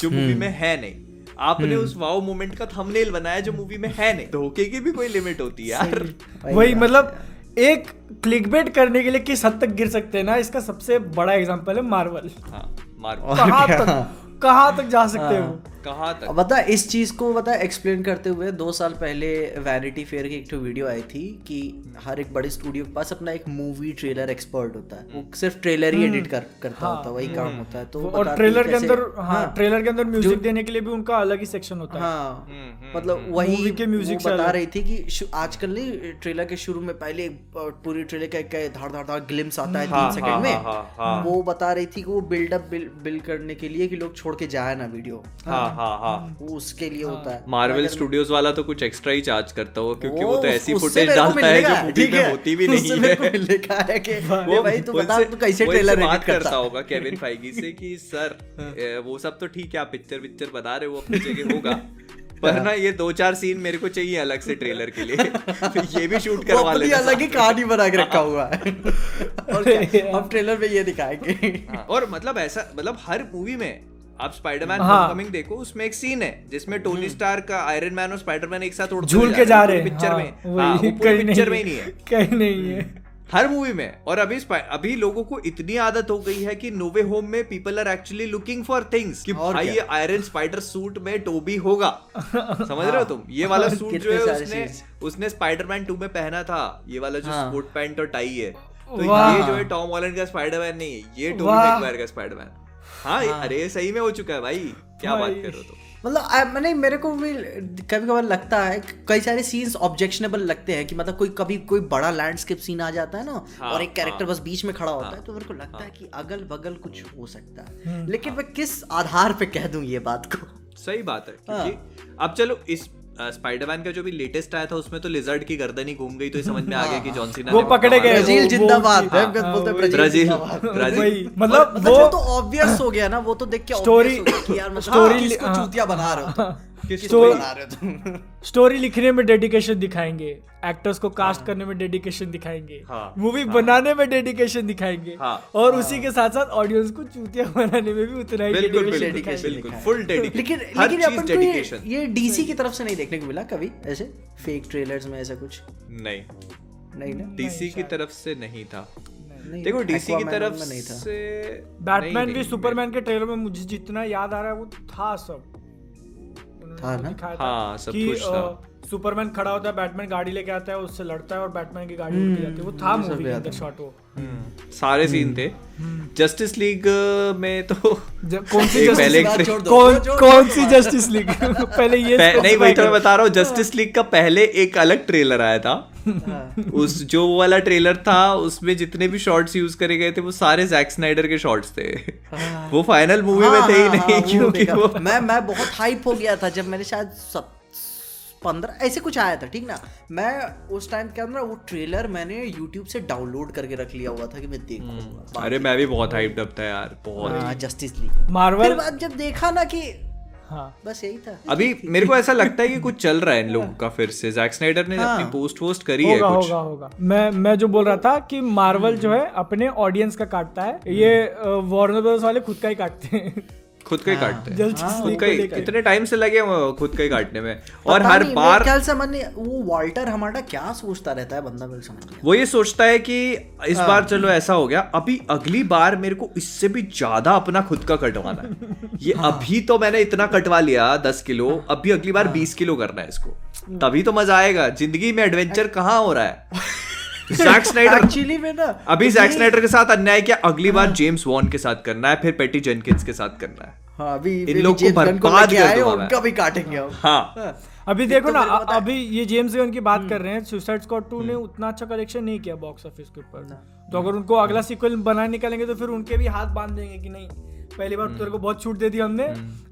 जो मूवी में है नहीं। आपने हम्म। उस वाओ मोमेंट का थंबनेल बनाया जो मूवी में है नहीं। धोखे की भी कोई लिमिट होती है यार वही मतलब एक क्लिकबेट करने के लिए किस हद तक गिर सकते हैं ना इसका सबसे बड़ा एग्जांपल है मार्वल हाँ मार्वल कहाँ तक कहाँ तक जा सकते हो। हाँ। वो कहाँ तक? बता इस चीज़ को बता एक्सप्लेन करते हुए दो साल पहले वैनिटी फेयर की एक तो वीडियो आई थी कि हर एक बड़े स्टूडियो के पास अपना एक मूवी ट्रेलर एक्सपर्ट होता है। वो सिर्फ़ ट्रेलर ही एडिट कर करता हाँ, होता है वही काम होता है। तो और ट्रेलर के अंदर हाँ ट्रेलर के अंदर म्यूज़िक देने के लिए भी उनका अलग ही सेक्शन होता है। हाँ। हम्म, हम्म, मतलब वही के से बता रही थी कि आजकल नहीं ट्रेलर के शुरू में पहले पूरी ट्रेलर का एक धाड़ धाड़ धाड़ ग्लिम्स आता है हाँ, तीन हाँ, सेकंड हाँ, हाँ, हाँ। में वो बता रही थी कि वो बिल्डअप बिल्ड करने के लिए कि लोग छोड़ के जाए ना वीडियो हाँ। हाँ हाँ। उसके लिए होता है। मार्वल स्टूडियोज वाला तो कुछ एक्स्ट्रा ही चार्ज करता हो क्योंकि वो तो ऐसी फुटेज डालता है जो मूवी में होती भी नहीं है। लिखा है कि वो भाई तू बता तू कैसे ट्रेलर बात करता? होगा केविन फाइगी से कि सर वो सब तो ठीक है आप पिक्चर पिक्चर बता रहे हो अपनी जगह होगा। पर ना ये दो चार सीन मेरे को चाहिए अलग से ट्रेलर के लिए। ये भी शूट करवा लेना अलग ही कहानी बना के रखा हुआ है। और हम ट्रेलर में ये दिखाएँगे। हाँ, और मतलब ऐसा मतलब हर मूवी में आप स्पाइडरमैन हाँ। होमकमिंग देखो उसमें एक सीन है जिसमें टोनी स्टार का आयरन मैन और स्पाइडरमैन एक साथ उड़ते झूल के जा रहे हैं। पिक्चर हाँ, में हाँ, पूरी पिक्चर में ही नहीं है। कहीं नहीं है। हर मूवी में। और अभी अभी लोगों को इतनी आदत हो गई है कि No Way Home people are actually looking for things कि भाई ये आयरन स्पाइडर सूट में टोबी होगा। समझ रहे हो तुम? ये वाला सूट जो है उसने उसने स्पाइडरमैन टू में पहना था। ये वाला जो हाँ। स्पोर्ट पैंट और टाई है। तो ये जो है टॉम हॉलैंड का स्पाइडरमैन नहीं है ये टोबी। मैगवायर का स्पाइडरमैन हाँ ये- अरे सही में हो चुका है भाई। क्या बात कर रहे हो तुम? मतलब मैंने मेरे को भी कभी कभार लगता है कई सारे सीन्स ऑब्जेक्शनेबल लगते हैं कि मतलब कोई कभी कोई बड़ा लैंडस्केप सीन आ जाता है ना हाँ, और एक कैरेक्टर हाँ, बस बीच में खड़ा होता हाँ, है तो मेरे को लगता हाँ, है कि अगल बगल कुछ हो सकता है। हम्म। लेकिन मैं किस आधार पे कह दूँ ये बात को? सही बात है हाँ। क्योंकि अब चलो इस स्पाइडरमैन का जो भी लेटेस्ट आया था उसमें तो लिजर्ड की गर्दन ही घूम गई तो समझ में आ गया कि जॉन सीना वो पकड़े गए। ब्राज़ील वो- जिंदाबाद। हाँ, बोलते हैं ब्राज़ील ब्राज़ील। ब्राज़ील। मतलब मतलब वो तो ऑब्वियस हो गया ना वो तो देख के स्टोरी हो गया कि यार मतलब स्टोरी इसको हाँ। चूतिया बना रहे हो हो तुम? स्टोरी लिखने में डेडिकेशन दिखाएँगे एक्टर्स को कास्ट करने में डेडिकेशन दिखाएँगे हाँ, मूवी बनाने में डेडिकेशन दिखाएँगे हाँ, और उसी के साथ साथ ऑडियंस को चूतिया बनाने में भी उतना ही। फुल डेडिकेशन लेकिन लेकिन अपन को ये, डीसी की तरफ़ से नहीं देखने को मिला कभी ऐसे? फेक ट्रेलर्स में ऐसा कुछ? नहीं। नहीं ना? डीसी की तरफ़ से नहीं था। देखो डीसी की तरफ़ में नहीं था। से बैटमैन भी सुपरमैन के ट्रेलर में मुझे जितना याद आ रहा है वो था सब। था वो ना? दिखाया हाँ, सब कि, कुछ अ, था। सुपरमैन खड़ा होता है बैटमैन गाड़ी लेके आता है उससे लड़ता है और बैटमैन की गाड़ी उड़ जाती है। वो था मूवी के अंदर शॉट वो। सारे सीन थे। जस्टिस लीग में तो कौन सी जस्टिस पहले कौन कौन सी जस्टिस लीग पहले ये पह- नहीं वही तो मैं बता रहा हूँ जस्टिस लीग का पहले एक अलग ट्रेलर आया था। उस जो वो वाला ट्रेलर था उसमें जितने भी शॉट्स यूज़ करे गए थे वो सारे जैक स्नाइडर के शॉट्स थे। वो फाइनल मूवी में हाँ, थे ही हाँ, नहीं हाँ, क्योंकि मैं मैं बहुत हाइप हो गया था जब मैंने शायद पंद्रह ऐसे कुछ आया था ठीक ना? मैं उस टाइम क्या ना वो ट्रेलर मैंने यूट्यूब से डाउनलोड करके रख लिया हुआ था कि मैं देखूँगा। अरे मैं भी बहुत हाइप्ड अप था यार बहुत जस्टिस लीग मार्वल फिर बाद जब देखा ना कि हाँ। बस यही था। अभी मेरे को ऐसा लगता है कि कुछ चल रहा है इन लोगों का फिर से। जैक स्नाइडर ने हाँ। अपनी पोस्ट वोस्ट करी होगा, है कुछ। होगा होगा। मैं मैं जो बोल रहा था कि मार्वल जो है अपने ऑडियंस का काटता है ये वार्नर ब्रदर्स वाले खुद का ही काटते हैं। खुद का ही काटते हैं। जस्ट खुद का ही इतने टाइम से लगे वो खुद का ही काटने में। और हर बार ख्याल से मैंने वो वाल्टर हमारा क्या सोचता रहता है बंदा मेरे समझ वो ये सोचता है कि इस हाँ। बार चलो ऐसा हो गया अभी अगली बार मेरे को इससे भी ज़्यादा अपना खुद का कटवाना है। ये हाँ। अभी तो मैंने इतना कटवा लिया दस किलो अभी अगली बार हाँ। बीस किलो करना है इसको। तभी तो मज़ा आएगा। ज़िंदगी में एडवेंचर कहाँ हो रहा है? जैक स्नाइडर एक्चुअली में ना अभी जैक स्नाइडर के साथ अन्याय किया अगली बार जेम्स वॉन के साथ करना है फिर पेटी जेनकिंस के साथ करना है। हाँ अभी इन लोग को बर्बाद कर मैं। उनका भी काटेंगे हम। हाँ। अभी देखो ना तो मेरे अभी ये जेम्स गन की बात कर रहे हैं सुसाइड स्क्वाड 2 ने उतना अच्छा कलेक्शन नहीं किया बॉक्स ऑफ़िस के ऊपर। तो अगर उनको अगला सीक्वल बनाने निकालेंगे तो फिर उनके भी हाथ बाँध देंगे कि नहीं। पहली बार तेरे को बहुत छूट दे दी हमने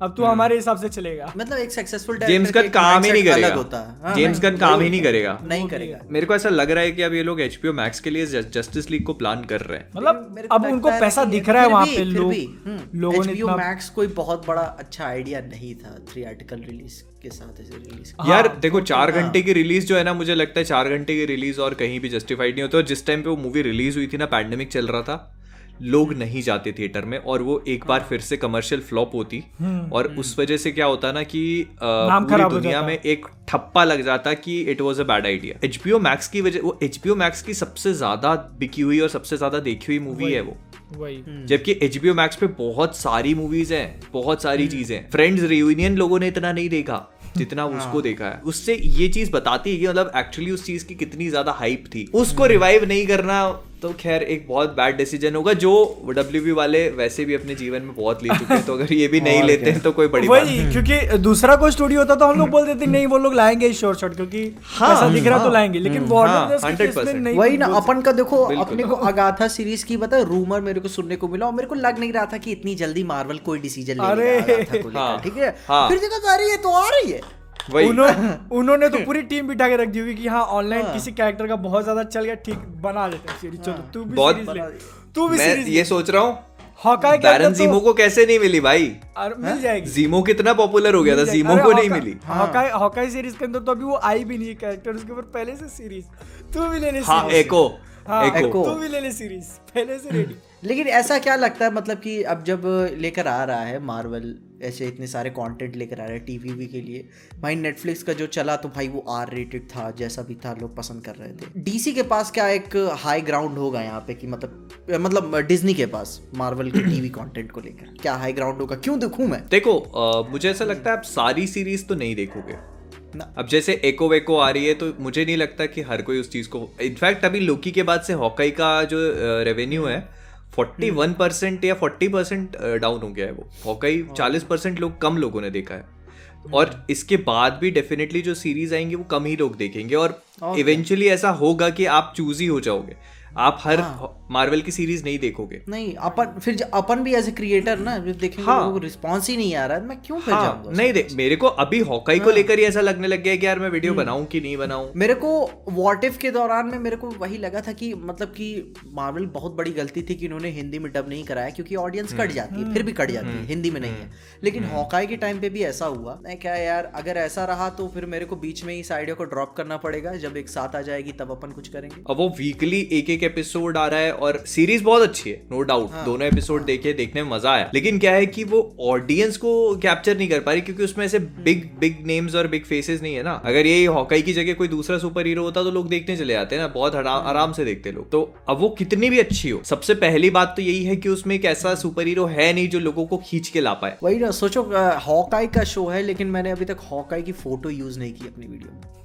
अब तू हमारे हिसाब से चलेगा। मतलब एक सक्सेसफुल जेम्स गन काम ही नहीं करेगा। होता है। हाँ, जेम्स नहीं, गन काम ही नहीं करेगा। नहीं करेगा। मेरे को ऐसा लग रहा है कि अब ये लोग एचपीओ मैक्स के लिए जस्टिस लीग को प्लान कर रहे हैं। मतलब अब उनको पैसा दिख रहा है वहाँ पे लोग हम्म, लोगों ने मैक्स कोई बहुत बड़ा अच्छा आइडिया नहीं था थिएट्रिकल रिलीज़ के साथ ऐसे रिलीज़ यार हाँ, देखो तो चार घंटे की रिलीज़ जो है ना मुझे लगता है चार घंटे की रिलीज़ और कहीं भी जस्टिफाइड नहीं होता। और जिस टाइम पे वो मूवी रिलीज़ हुई थी ना पैंडेमिक चल रहा था लोग नहीं जाते थिएटर में और वो एक बार फिर से कमर्शियल फ्लॉप होती और उस वजह से क्या होता ना कि हम्म, पूरी दुनिया में एक ठप्पा लग जाता कि it was a bad idea H HBO Max की वजह वो एच एचपीओ मैक्स की सबसे ज़्यादा बिकी हुई और सबसे ज़्यादा देखी हुई मूवी है वो। हम्म। जबकि एच बी मैक्स पे बहुत सारी मूवीज़ हैं बहुत सारी चीज़ें। फ्रेंड्स रियूनियन लोगों ने इतना नहीं देखा जितना उसको देखा है। उससे ये चीज़ बताती है कि मतलब एक्चुअली उस चीज़ की कितनी ज़्यादा हाइप थी। उसको रिवाइव नहीं करना तो खैर एक बहुत बैड डिसीज़न होगा जो डब्ल्यू वाले वैसे भी अपने जीवन में बहुत ले चुके हैं तो अगर ये भी नहीं लेते हैं तो कोई बड़ी बात वही क्योंकि दूसरा कोई स्टूडियो होता तो हम लोग बोल देते नहीं वो लोग लाएँगे शॉर्ट शॉर्ट क्योंकि हाँ, पैसा दिख रहा तो हाँ, लाएँगे लेकिन हाँ, वार्नर ब्रदर्स के केस 100% में नहीं वही ना अपन का देखो अपने को अगाथा सीरीज़ की बता रूमर मेरे को सुनने को मिला और मेरे को लग नहीं रहा था कि इतनी जल्दी मार्वल कोई डिसीज़न ले हाँ, ठीक है? हाँ। फिर देखा अरे ये तो आ रही है। वही। उन्होंने उन्होंने तो पूरी टीम बिठा के रख दी होगी कि हाँ ऑनलाइन हाँ। किसी कैरेक्टर का बहुत ज़्यादा चल गया ठीक बना लेते हैं सीरीज़ चलो तू भी बहुत- सीरीज़ तू भी मैं ये सोच रहा हूँ हॉकाई बैरन अंदर जीमो तो को कैसे नहीं मिली भाई? मिल जाएगी। जीमो कितना पॉपुलर हो गया था जीमो को नहीं मिली। हॉकाई हॉकाई सीरीज़ के अंदर तो अभी वो आई भी नहीं है कैरेक्टर उसके ऊपर पहले से सीरीज़ तू भी ले ले हाँ एको हाँ, एको एको। तू भी ले ले सीरीज़ पहले से रेडी लेकिन ऐसा क्या लगता है मतलब कि अब जब लेकर आ रहा है मार्वल ऐसे इतने सारे कंटेंट लेकर आ रहा है टीवी के लिए। भाई नेटफ्लिक्स का जो चला तो भाई वो आर रेटेड था जैसा भी था लोग पसंद कर रहे थे। डीसी के पास क्या एक हाई ग्राउंड होगा यहाँ पे कि मतलब मतलब डिज्नी के पास मार्वल के टीवी कंटेंट को लेकर। क्या हाई ग्राउंड होगा? क्यों देखूँ मैं? देखो अ, मुझे ऐसा लगता है आप सारी सीरीज़ तो नहीं देखोगे। ना। अब जैसे एको वेको आ रही है तो मुझे नहीं लगता कि हर कोई उस चीज़ को इनफैक्ट अभी लोकी के बाद से हॉकाई का जो रेवेन्यू है फोर्टी वन परसेंट या फोर्टी परसेंट डाउन हो गया है वो। हॉकाई चालीस परसेंट लोग कम लोगों ने देखा है। और इसके बाद भी डेफिनेटली जो सीरीज़ आएँगे वो कम ही लोग देखेंगे और और इवेंचुअली ऐसा होगा कि आप चूज़ ही हो जाओगे। आप हर मार्वल की सीरीज़ नहीं देखोगे। नहीं अपन फिर अपन भी एज ए क्रिएटर ना जो देखेंगे हाँ। रिस्पॉन्स ही नहीं आ रहा है मैं क्यों हाँ जाऊँगा नहीं दे मेरे को अभी हॉकाई को लेकर ही ऐसा लगने लग गया कि यार मैं वीडियो बनाऊँ कि नहीं बनाऊँ। मेरे को वॉट इफ़ के दौरान में मेरे को वही लगा था कि मतलब कि मार्वल बहुत बड़ी गलती थी कि उन्होंने हिंदी में डब नहीं कराया क्योंकि ऑडियंस कट जाती है फिर भी कट जाती है हिंदी में नहीं है। लेकिन हॉकाई के टाइम पे भी ऐसा हुआ। मैं क्या यार अगर ऐसा रहा तो फिर मेरे को बीच में ही इस आइडिया को ड्रॉप करना पड़ेगा जब एक साथ आ जाएगी तब अपन कुछ करेंगे। वो वीकली एक एक एपिसोड आ रहा है और सीरीज़ बहुत अच्छी है नो डाउट हाँ, दोनों एपिसोड हाँ, देखे देखने में मज़ा आया. लेकिन क्या है कि वो ऑडियंस को कैप्चर नहीं कर पा रही क्योंकि उसमें ऐसे बिग बिग नेम्स और बिग फेसेस नहीं है ना. अगर ये हॉकाई की जगह कोई दूसरा सुपर हीरो होता तो लोग देखने चले जाते हैं ना बहुत आराम से देखते लोग. तो अब वो कितनी भी अच्छी हो सबसे पहली बात तो यही है कि उसमें एक ऐसा सुपर हीरो है नहीं जो लोगों को खींच के ला पाए. वही ना सोचो हॉकाई का शो है लेकिन मैंने अभी तक हॉकाई की फ़ोटो यूज़ नहीं की अपनी वीडियो में.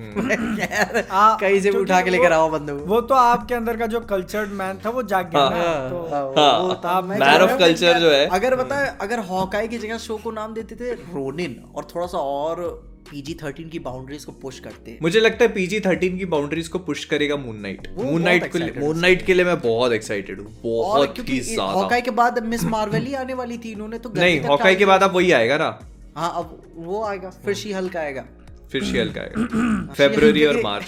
कहीं से भी उठा के लेकर आओ बंदूक वो तो आपके अंदर का जो कल्चर्ड मैन था वो जाग गया ना हाँ, तो हाँ, हाँ, वो था, मैं man कह of रहा हूँ culture कि जो है। अगर बताए अगर हॉकाई की जगह शो को नाम देते थे रोनिन और थोड़ा सा और पीजी थर्टीन की बाउंड्रीज को पुश करते। हैं मुझे लगता है पीजी थर्टीन की बाउंड्रीज को पुश करेगा मून नाइट मून नाइट के लिए मून नाइट के लिए मैं बहुत एक्साइटेड हूँ। बहुत ही ज़्यादा। हॉकाई के बाद मिस मार्वल ही आने वाली थी इन्होंने तो नहीं हॉकाई के बाद अब वही आएगा ना। हाँ अब वो आएगा फिर शी हल्क आएगा। फिर शीहल का आएगा फेब्रुवरी और मार्च।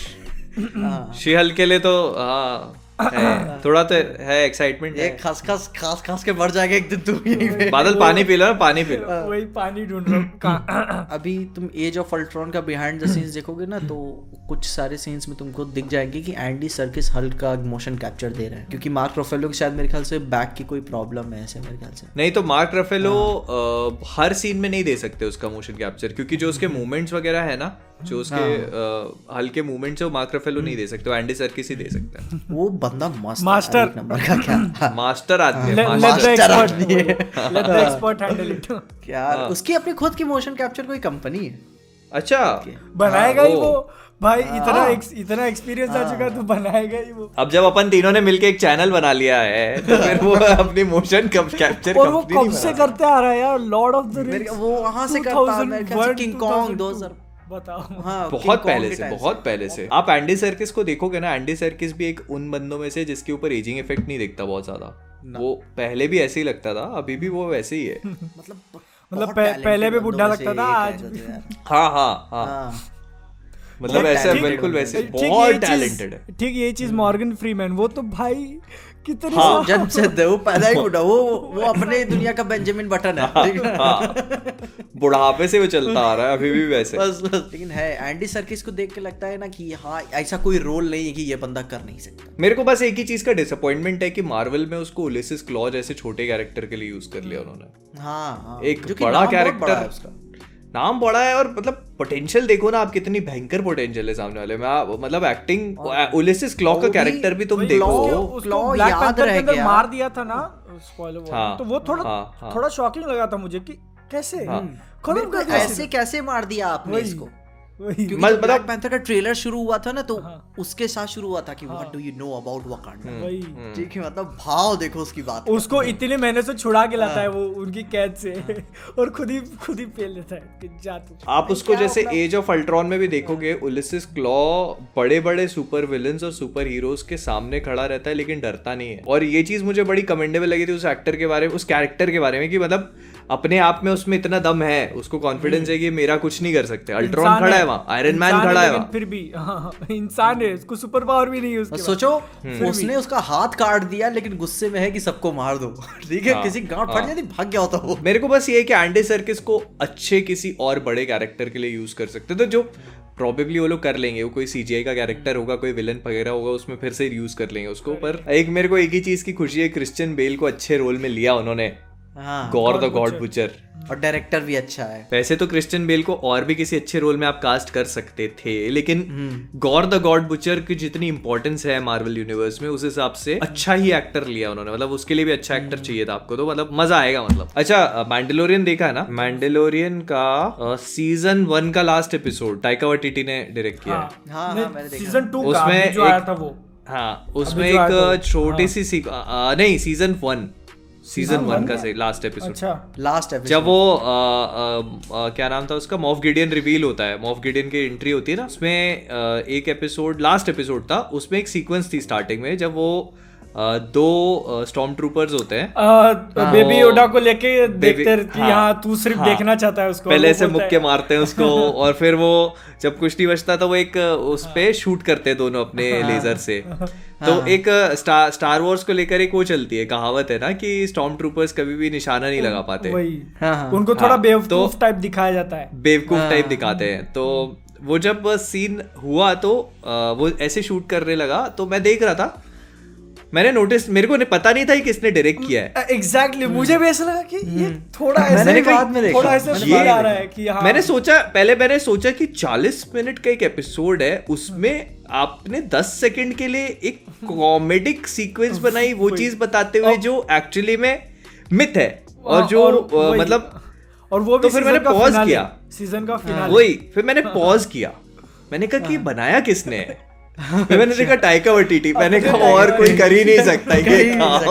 शीहल शिहल के लिए तो हाँ। है। थोड़ा तो है एक्साइटमेंट ये खस खस खास खास के मर जाएगा एक दिन तुम यहीं पे बादल पानी पी लो ना पानी पी लो। वही पानी ढूंढ रहा हूँ। अभी तुम एज ऑफ़ अल्ट्रॉन का बिहाइंड द सीन्स देखोगे ना तो कुछ सारे सीन्स में तुमको दिख जाएँगे कि एंडी सर्किस हल्क का मोशन कैप्चर दे रहे हैं। क्योंकि मार्क रफेलो के शायद मेरे ख्याल से बैक की कोई प्रॉब्लम है ऐसे मेरे ख्याल से। नहीं तो मार्क रफेलो हाँ। हर सीन में नहीं दे सकते उसका मोशन कैप्चर क्योंकि जो उसके मूवमेंट्स वगैरह है ना जो उसके हाँ। हल्के मूवमेंट्स से वो मार्क रफेलो नहीं दे सकते एंडी सर्किस ही दे सकता है वो बंदा मस्त मास्टर। नंबर का क्या मास्टर आदमी है Let- master। let the master आदमी है। let the expert handle it. यार उसकी अपनी खुद की मोशन कैप्चर कोई कंपनी है अच्छा बनाएगा ही वो। वो भाई हाँ। इतना ex- इतना एक्सपीरियंस आ चुका तो बनाएगा ही वो अब जब अपन तीनों ने मिलके एक चैनल बना लिया है तो फिर वो अपनी मोशन कब कैप्चर और वो कब से करते आ रहा है यार लॉर्ड ऑफ़ द मेरे वो वहाँ से करता है किंग कॉन्ग 2000 बताओ हाँ बहुत पहले से बहुत पहले से। आप एंडी सर्किस को देखोगे ना एंडी सर्किस भी एक उन बंदों में से जिसके ऊपर एजिंग इफ़ेक्ट नहीं दिखता बहुत ज़्यादा। वो पहले भी ऐसे ही लगता था अभी भी वो वैसे ही है। मतलब मतलब पह- पहले भी बुढ़ा लगता था, आज है। हाँ हाँ हाँ। मतलब ऐसे बिल्कुल वैसे बहुत टैलेंटेड है। ठीक ये चीज़ मॉर्गन फ्रीमैन वो तो भाई कितने हाँ। वो जन्म से थे, वो पैदा ही बुढ़ा वो वो अपने दुनिया का बेंजामिन बटन है है? हाँ? बुढ़ापे से वो चलता आ रहा है अभी भी वैसे। बस बस। लेकिन है एंडी सर्किस को देख के लगता है ना कि हाँ ऐसा कोई रोल नहीं है कि ये बंदा कर नहीं सकता। मेरे को बस एक ही चीज़ का डिसअपॉइंटमेंट है कि मार्वल में उसको उलिसिस क्लॉ जैसे छोटे कैरेक्टर के लिए यूज़ कर लिया उन्होंने। हाँ हाँ। एक जो बड़ा कैरेक्टर उसका। नाम बड़ा है और मतलब पोटेंशियल देखो ना आप कितनी भयंकर पोटेंशियल है सामने वाले में। आप मतलब एक्टिंग ओलेसिस क्लॉ का भी- कैरेक्टर भी तुम देखो। Black याद के रह अंदर गया। मार दिया था ना? स्पॉइलर हाँ, तो वो थोड़ा हाँ, हाँ। थोड़ा शॉकिंग लगा था मुझे कि कैसे? हाँ। ऐसे कैसे मार दिया आपने इसको? मतलब- ब्लैक पैंथर का ट्रेलर शुरू हुआ था ना तो हाँ। उसके साथ शुरू हुआ था कि what do you know about Wakanda ठीक है मतलब भाव देखो उसकी बात उसको इतने महीने से छुड़ा के लाता है। हाँ। वो उनकी कैद से। और खुद ही खुद ही पेल लेता है कि जा आप उसको जैसे एज ऑफ़ अल्ट्रॉन में भी देखोगे उलिसिस क्लॉ बड़े बड़े सुपर विलन्स और सुपर हीरोज के सामने खड़ा रहता है लेकिन डरता नहीं है। और ये चीज़ मुझे बड़ी कमेंडेबल लगी थी उस एक्टर के बारे में उस कैरेक्टर के बारे में कि मतलब अपने आप में उसमें इतना दम है उसको कॉन्फिडेंस है कि मेरा कुछ नहीं कर सकते। अल्ट्रॉन खड़ा है। वहाँ आयरन मैन खड़ा है फिर भी हाँ, इंसान है उसको सुपर पावर भी नहीं है। सोचो हम्म। उसने उसका हाथ काट दिया लेकिन गुस्से में है कि सबको मार दो। ठीक है हाँ, किसी गांठ फट हाँ। जाती भाग गया होता वो। मेरे को बस ये है कि एंडी सर्किस को अच्छे किसी और बड़े कैरेक्टर के लिए यूज़ कर सकते तो जो प्रॉबेबली वो लोग कर लेंगे। वो कोई सीजीआई का कैरेक्टर होगा कोई विलन वगैरह होगा उसमें फिर से यूज़ कर लेंगे उसको। पर एक मेरे को एक ही चीज़ की खुशी है क्रिश्चियन बेल को अच्छे रोल में लिया उन्होंने। हाँ गॉड द गॉड बुचर और डायरेक्टर भी अच्छा है। वैसे तो क्रिस्टियन बेल को और भी किसी अच्छे रोल में आप कास्ट कर सकते थे लेकिन हम्म। गॉड द गॉड बुचर की जितनी इंपॉर्टेंस है मार्वल यूनिवर्स में उस हिसाब से अच्छा ही एक्टर लिया उन्होंने। मतलब उसके लिए भी अच्छा एक्टर हम्म। चाहिए था आपको तो मतलब मज़ा आएगा मतलब। अच्छा मैंडलोरियन देखा है ना? मैंडलोरियन का सीज़न वन का लास्ट एपिसोड टाइका वाटिटी ने डायरेक्ट किया है हाँ, हाँ। सीज़न टू उसमें हाँ उसमें एक छोटी हाँ। सी नहीं सीज़न वन सीज़न वन का सही लास्ट एपिसोड अच्छा। लास्ट एपिसोड जब वो आ, आ, आ, क्या नाम था उसका? मॉफ गिडियन रिवील होता है। मॉफ गिडियन की एंट्री होती है ना उसमें आ, एक एपिसोड लास्ट एपिसोड था उसमें एक सीक्वेंस थी स्टार्टिंग में जब वो दो स्टॉर्म ट्रूपर्स होते हैं। बेबी योडा को लेके देखते Baby- कि हाँ, हाँ तू सिर्फ़ हाँ। देखना चाहता है उसको पहले से मुक्के है, मारते हैं उसको और फिर वो जब कुछ नहीं बचता तो वो एक उस पे शूट करते हैं दोनों अपने लेजर से। तो एक स्टार स्टार वॉर्स को लेकर एक वो चलती है कहावत है ना कि स्टॉम ट्रूपर्स कभी भी निशाना नहीं लगा पाते। हाँ, हाँ। उनको थोड़ा हाँ, बेवकूफ़ तो- टाइप दिखाया जाता है। बेवकूफ़ टाइप दिखाते हैं। तो वो जब सीन हुआ तो वो ऐसे शूट करने लगा। तो मैं देख रहा था मैंने नोटिस मेरे को पता नहीं था कि किसने डायरेक्ट किया है। एग्जैक्टली exactly, मुझे भी ऐसा लगा कि ये थोड़ा ऐसे मैंने बाद में देखा, थोड़ा ऐसे बाद आ रहा है कि हाँ। मैंने सोचा पहले मैंने सोचा कि 40 मिनट का एक एपिसोड है उसमें आपने 10 सेकंड के लिए एक कॉमेडिक सीक्वेंस बनाई वो चीज़ बताते हुए जो एक्चुअली में मिथ है। और जो मतलब और वो भी तो फिर मैंने pause किया। सीज़न का फिनाले वही फिर मैंने पॉज किया। मैंने कहा कि बनाया किसने? है मैंने देखा टाइका वटीटी मैंने कहा और कोई कर ही नहीं सकता ये काम।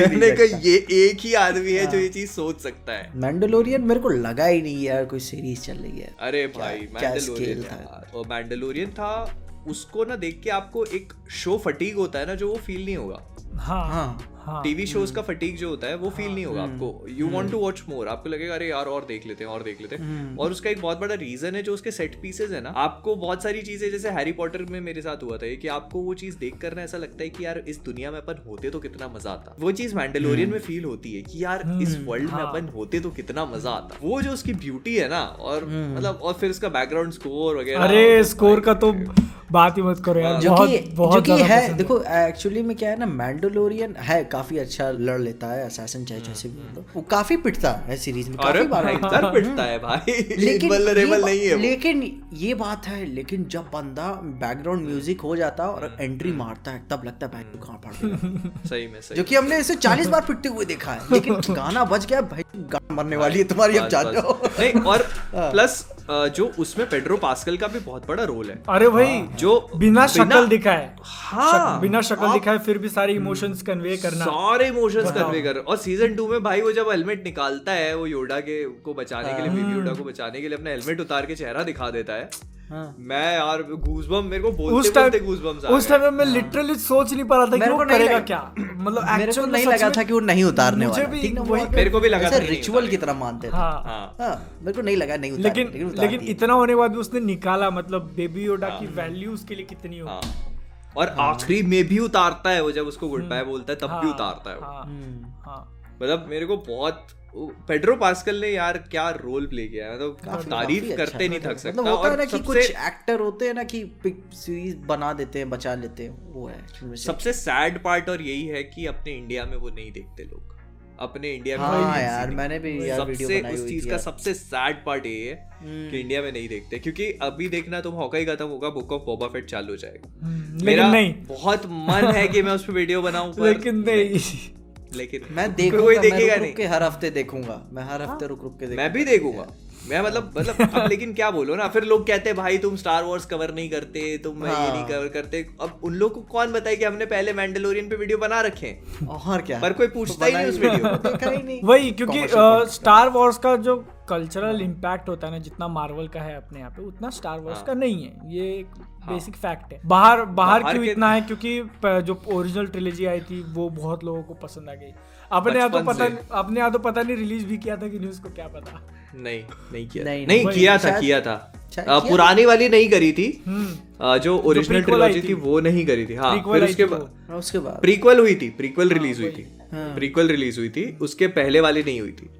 ही मैंने कहा ये एक ही आदमी है जो ये चीज़ सोच सकता है। मैंडलोरियन मेरे को लगा ही नहीं यार कोई सीरीज़ चल रही है। अरे भाई मैंडलोरियन था? मैंडलोरियन था उसको ना देख के आपको एक शो फटीक होता है ना जो वो फील नहीं होगा। हाँ हाँ। हाँ। टीवी शोज़ का फटीक जो होता है वो फील नहीं होगा आपको। You want to watch more आपको लगेगा अरे यार और देख लेते हैं और देख लेते हैं। और उसका एक बहुत बड़ा रीजन है जो उसके सेट पीसेज है ना आपको बहुत सारी चीज़ें जैसे हैरी पॉटर में मेरे साथ हुआ था कि आपको वो चीज़ देख कर ना ऐसा लगता है कि यार इस दुनिया में अपन होते तो कितना मज़ा आता। वो चीज़ मैंडलोरियन में फील होती है कि यार इस वर्ल्ड में अपन होते तो कितना मज़ा आता। वो जो उसकी ब्यूटी है ना और मतलब और फिर उसका बैकग्राउंड स्कोर वगैरह अरे स्कोर का तो बात ही मत करो यार जो बहुत कि जो कि है देखो एक्चुअली में क्या है ना मैंडोलोरियन है काफ़ी अच्छा लड़ लेता है असैसिन चाहे जैसे भी बोलो वो काफ़ी पिटता है सीरीज़ में काफ़ी बार। भाई सर पिटता है भाई। लेकिन ये नहीं है लेकिन ये बात है लेकिन जब बंदा बैकग्राउंड म्यूज़िक हो जाता है और हम्म। एंट्री मारता है तब लगता है भाई तू कहाँ पड़ सही में सही जो कि हमने इसे चालीस बार पिटते हुए देखा है। लेकिन गाना बज गया भाई गान मरने वाली है तुम्हारी अब जान जाओ। नहीं और हाँ। प्लस जो उसमें पेड्रो पास्कल का भी बहुत बड़ा रोल है। अरे भाई जो बिना शक्ल दिखाए। हाँ शक- बिना शक्ल दिखाए फिर भी सारे इमोशंस कन्वे करना। सारे इमोशंस कन्वे कर और सीज़न टू में भाई वो जब हेलमेट निकालता है वो योडा के को बचाने के लिए बेबी योडा को बचाने के लिए अपना हेलमेट उतार के चेहरा दिखा देता है। हाँ। मैं यार गूजबम मेरे को बोलते उस टाइम गूजबम्स उस टाइम मैं लिटरली सोच नहीं पा रहा था कि वो करेगा क्या। मतलब मेरे को नहीं लगा था कि वो नहीं उतारने वाला ठीक ना वही- मेरे को भी लगा था रिचुअल की तरह मानते थे। हाँ। हाँ। हाँ मेरे को नहीं लगा नहीं उतार लेकिन लेकिन इतना होने के बाद भी उसने निकाला मतलब बेबी योडा की वैल्यू उसके लिए कितनी हो हाँ। और आखिरी में भी उतारता है वो जब उसको गुड बाय बोलता है तब भी उतारता है वो। हाँ। हम्म। हाँ। मतलब मेरे को बहुत पेड्रो पास्कल ने यार क्या रोल प्ले किया है? मतलब काफी- तारीफ़ करते अच्छा नहीं थक मतलब सकता होता है और ना कि कुछ एक्टर होते हैं ना कि सीरीज़ बना देते हैं बचा लेते हैं वो है सबसे सैड पार्ट और यही है कि अपने इंडिया में वो नहीं देखते लोग। अपने इंडिया में हाँ यार मैंने भी यार वीडियो सबसे बनाई उस चीज़ का सबसे सैड पार्ट ये है हम्म। कि इंडिया में नहीं देखते। क्योंकि अभी देखना तुम हॉकाई खत्म होगा बुक ऑफ़ बोबा फेट चालू हो जाएगा। हम्म, मेरा नहीं। बहुत मन है कि मैं उस पर वीडियो बनाऊँ लेकिन नहीं। लेकिन मैं देखूँगा कोई देखेगा नहीं। रुक के हर हफ़्ते देखूँगा मैं हर हफ़्ते रुक रुक के देखूँगा मैं भी देखूँगा। मैं मतलब मतलब अब लेकिन क्या बोलो ना फिर लोग कहते हैं भाई तुम स्टार वॉर्स कवर नहीं करते तुम हाँ। ये नहीं हाँ। कवर करते। अब उन लोग को कौन बताए कि हमने पहले मैंडलोरियन पे वीडियो बना रखे हैं? और क्या? पर कोई पूछता ही नहीं उस वीडियो को। नहीं वही क्योंकि स्टार वॉर्स का जो कल्चरल इम्पैक्ट होता है ना जितना मार्वल का है अपने यहाँ पे उतना स्टार वॉर्स का नहीं है। ये एक बेसिक फैक्ट है। बाहर बाहर क्यों इतना है? क्योंकि जो ओरिजिनल ट्रिलॉजी आई थी वो बहुत लोगों को पसंद आ गई। अपने यहाँ तो पता अपने यहाँ तो पता नहीं रिलीज़ भी किया था कि नहीं उसको क्या पता। नहीं नहीं किया। नहीं, नहीं किया था किया था। पुरानी वाली नहीं करी थी। हम्म। अ, जो ओरिजिनल prequel ट्रिलॉजी थी। थी। वो नहीं करी थी। हाँ फिर उसके बाद उसके बाद। प्रीक्वल हुई थी प्रीक्वल रिलीज़ हुई थी। हाँ। प्रीक्वल रिलीज़ हुई थी उसके पहले वाली नहीं हुई थी।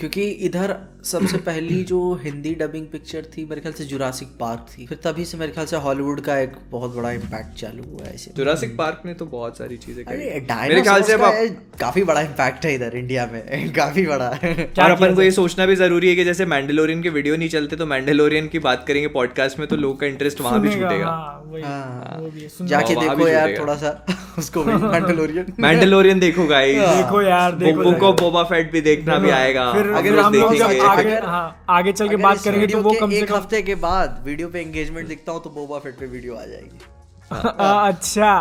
क्योंकि इधर सबसे पहली जो हिंदी डबिंग पिक्चर थी मेरे ख्याल से जुरासिक पार्क थी। फिर तभी से मेरे ख्याल से हॉलीवुड का एक बहुत बड़ा इम्पैक्ट चालू हुआ है ऐसे जुरासिक पार्क ने तो बहुत सारी चीज़ें मेरे ख्याल से काफ़ी बड़ा इम्पैक्ट है इधर इंडिया में। काफ़ी बड़ा। और अपन को ये सोचना भी ज़रूरी है कि जैसे मैंडलोरियन के वीडियो नहीं चलते तो मैंडलोरियन की बात करेंगे पॉडकास्ट में तो लोग का इंटरेस्ट वहाँ भी छूटेगा। हाँ, वही, हाँ। जाके देखो यार थोड़ा सा उसको मैंडलोरियन मैंडलोरियन देखो गाइस देखो यार देखो बुक ऑफ़ बोबा फेट भी देखना भी आएगा। फिर अगर हम लोग जब आगे हाँ आगे चल के बात करेंगे तो वो कम से एक कम हफ़्ते के बाद वीडियो पे एंगेजमेंट दिखता हूँ तो बोबा फेट पे वीडियो आ जाएगी। अच्छा।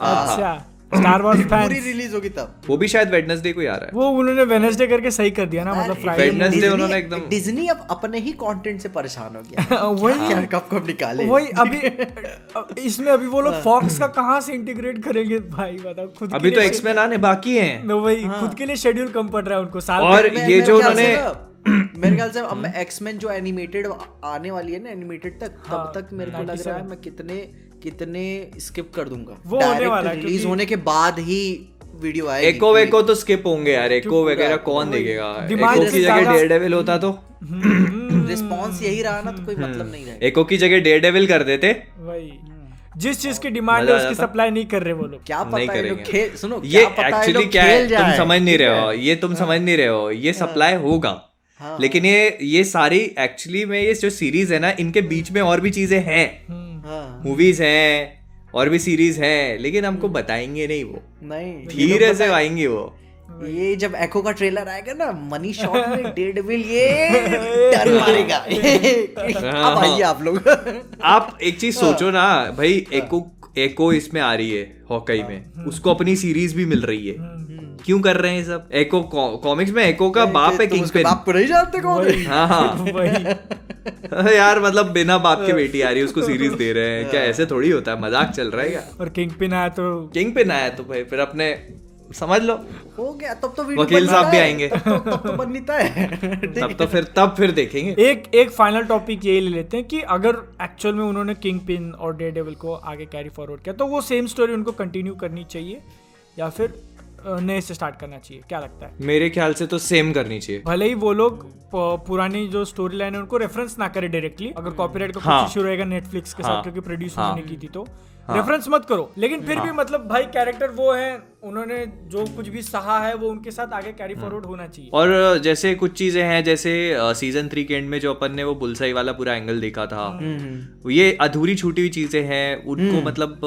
अच्छा। स्टार वॉर्स पूरी रिलीज़ होगी तब। वो भी शायद वेडनेसडे को ही आ रहा है। वो उन्होंने वेनसडे करके सही कर दिया ना मतलब फ्राइडे डिज्नी- उन्होंने एकदम- डिज्नी अब अपने ही कंटेंट से परेशान हो गया। वही। क्या कब कब निकाले? वही अभी इसमें अभी वो लोग फॉक्स का कहाँ से इंटीग्रेट करेंगे? भाई बताओ खुद है अभी तो एक्समैन आने बाकी हैं। no, वही खुद के लिए शेड्यूल कम पड़ रहा है उनको साल और ये मेरे जो ख्याल से उन्होंने मेरे ख्याल से अब मैं एक्समैन जो एनिमेटेड आने वाली है ना एनिमेटेड तक हाँ, तब तक मेरे को लग रहा है मैं कितने कितने स्किप कर दूँगा। वो होने वाला है, रिलीज़ होने के बाद ही वीडियो आएगी। एको वेको तो स्किप होंगे यार एको वगैरह कौन देखेगा? एको की जगह डेयर डेविल होता तो। रिस्पॉन्स यही रहा ना तो कोई मतलब नहीं रहेगा। एको की जगह डेयर डेविल कर देते। वही। जिस चीज़ की डिमांड है उसकी सप्लाई नहीं कर रहे वो लोग। क्या नहीं पता है लोग करेंगे। सुनो ये है एक्चुअली क्या है? तुम समझ नहीं रहे हो। ये तुम समझ नहीं रहे हो। ये सप्लाई होगा। हाँ। लेकिन ये ये सारी एक्चुअली में ये जो सीरीज़ है ना इनके बीच में और भी चीज़ें हैं। हम्म, हाँ मूवीज़ हैं और भी सीरीज़ हैं लेकिन हमको बताएँगे नहीं वो। नहीं धीरे से आएँगे वो। ये जब एको का ट्रेलर आएगा ना मनी शॉट में डेडविल ये डर मारेगा। अब आइए आप लोग। आप एक चीज़ सोचो ना भाई एको एको इसमें आ रही है हॉकाई में। उसको अपनी सीरीज़ भी मिल रही है। क्यों कर रहे हैं सब? एको कॉमिक्स में एको का बाप है किंग उसके बाप को नहीं जानते कौन है? हाँ हाँ। यार मतलब बिना बाप के बेटी आ रही है उसको सीरीज़ दे रहे हैं। क्या ऐसे थोड़ी होता है? मज़ाक चल रहा है क्या? और किंग पिन आया तो किंग पे ना आया तो भाई फिर अपने समझ लो। हो गया तब तो वकील साहब भी आएँगे। तब तब तो बनता है। तब तो फिर तब फिर देखेंगे। एक एक फाइनल टॉपिक ये ले लेते हैं कि अगर एक्चुअल में उन्होंने किंग पिन और डे डेविल को आगे कैरी फॉरवर्ड किया तो वो सेम स्टोरी उनको कंटिन्यू करनी चाहिए या फिर नए से स्टार्ट करना चाहिए क्या लगता है मेरे ख्याल से तो सेम करनी चाहिए भले ही वो लोग पुरानी जो स्टोरी लाइन है उनको रेफरेंस ना करे डायरेक्टली अगर कॉपीराइट का हाँ। कुछ इशू रहेगा नेटफ्लिक्स के हाँ। साथ क्योंकि प्रोड्यूस हाँ। होने की थी तो रेफरेंस मत करो। लेकिन फिर भी मतलब भाई कैरेक्टर वो है उन्होंने जो कुछ भी सहा है वो उनके साथ आगे कैरी हाँ। फॉरवर्ड होना चाहिए। और जैसे कुछ चीज़ें हैं जैसे सीज़न थ्री के एंड में जो अपन ने वो बुलसाई वाला पूरा एंगल देखा था। ये अधूरी छूटी हुई चीज़ें हैं उनको मतलब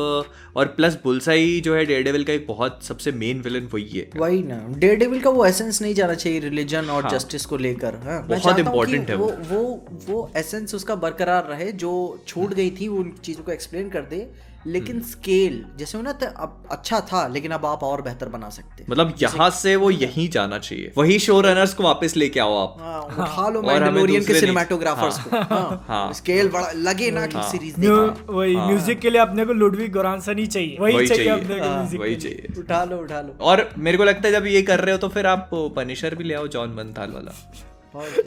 और प्लस बुलसाई जो है डेयरडेविल का एक बहुत सबसे मेन विलन वही है। वही ना। डेडेविल का वो एसेंस नहीं जाना चाहिए रिलीजन और जस्टिस को लेकर हाँ, बहुत चाहता हूँ है वो। वो एसेंस उसका बरकरार रहे जो छूट गई थी उन चीज़ों को एक्सप्लेन कर दे। लेकिन स्केल जैसे ना तो अब अच्छा था लेकिन अब आप और बेहतर बना सकते मतलब यहाँ से वो यहीं जाना चाहिए। वही शो रनर्स को वापस लेके आओ आप। हाँ, उठा लो हमें मैंडेलोरियन के सिनेमाटोग्राफर्स को। हाँ। हाँ, स्केल बड़ा लगे ना कि सीरीज़ वही म्यूज़िक के लिए अपने को लुडविग गोरानसन ही चाहिए। वही चाहिए चाहिए। अपने को म्यूज़िक वही चाहिए। उठा लो उठा लो। और मेरे को लगता है जब ये कर रहे हो तो फिर आप पनिशर भी ले आओ जॉन बनथाल वाला।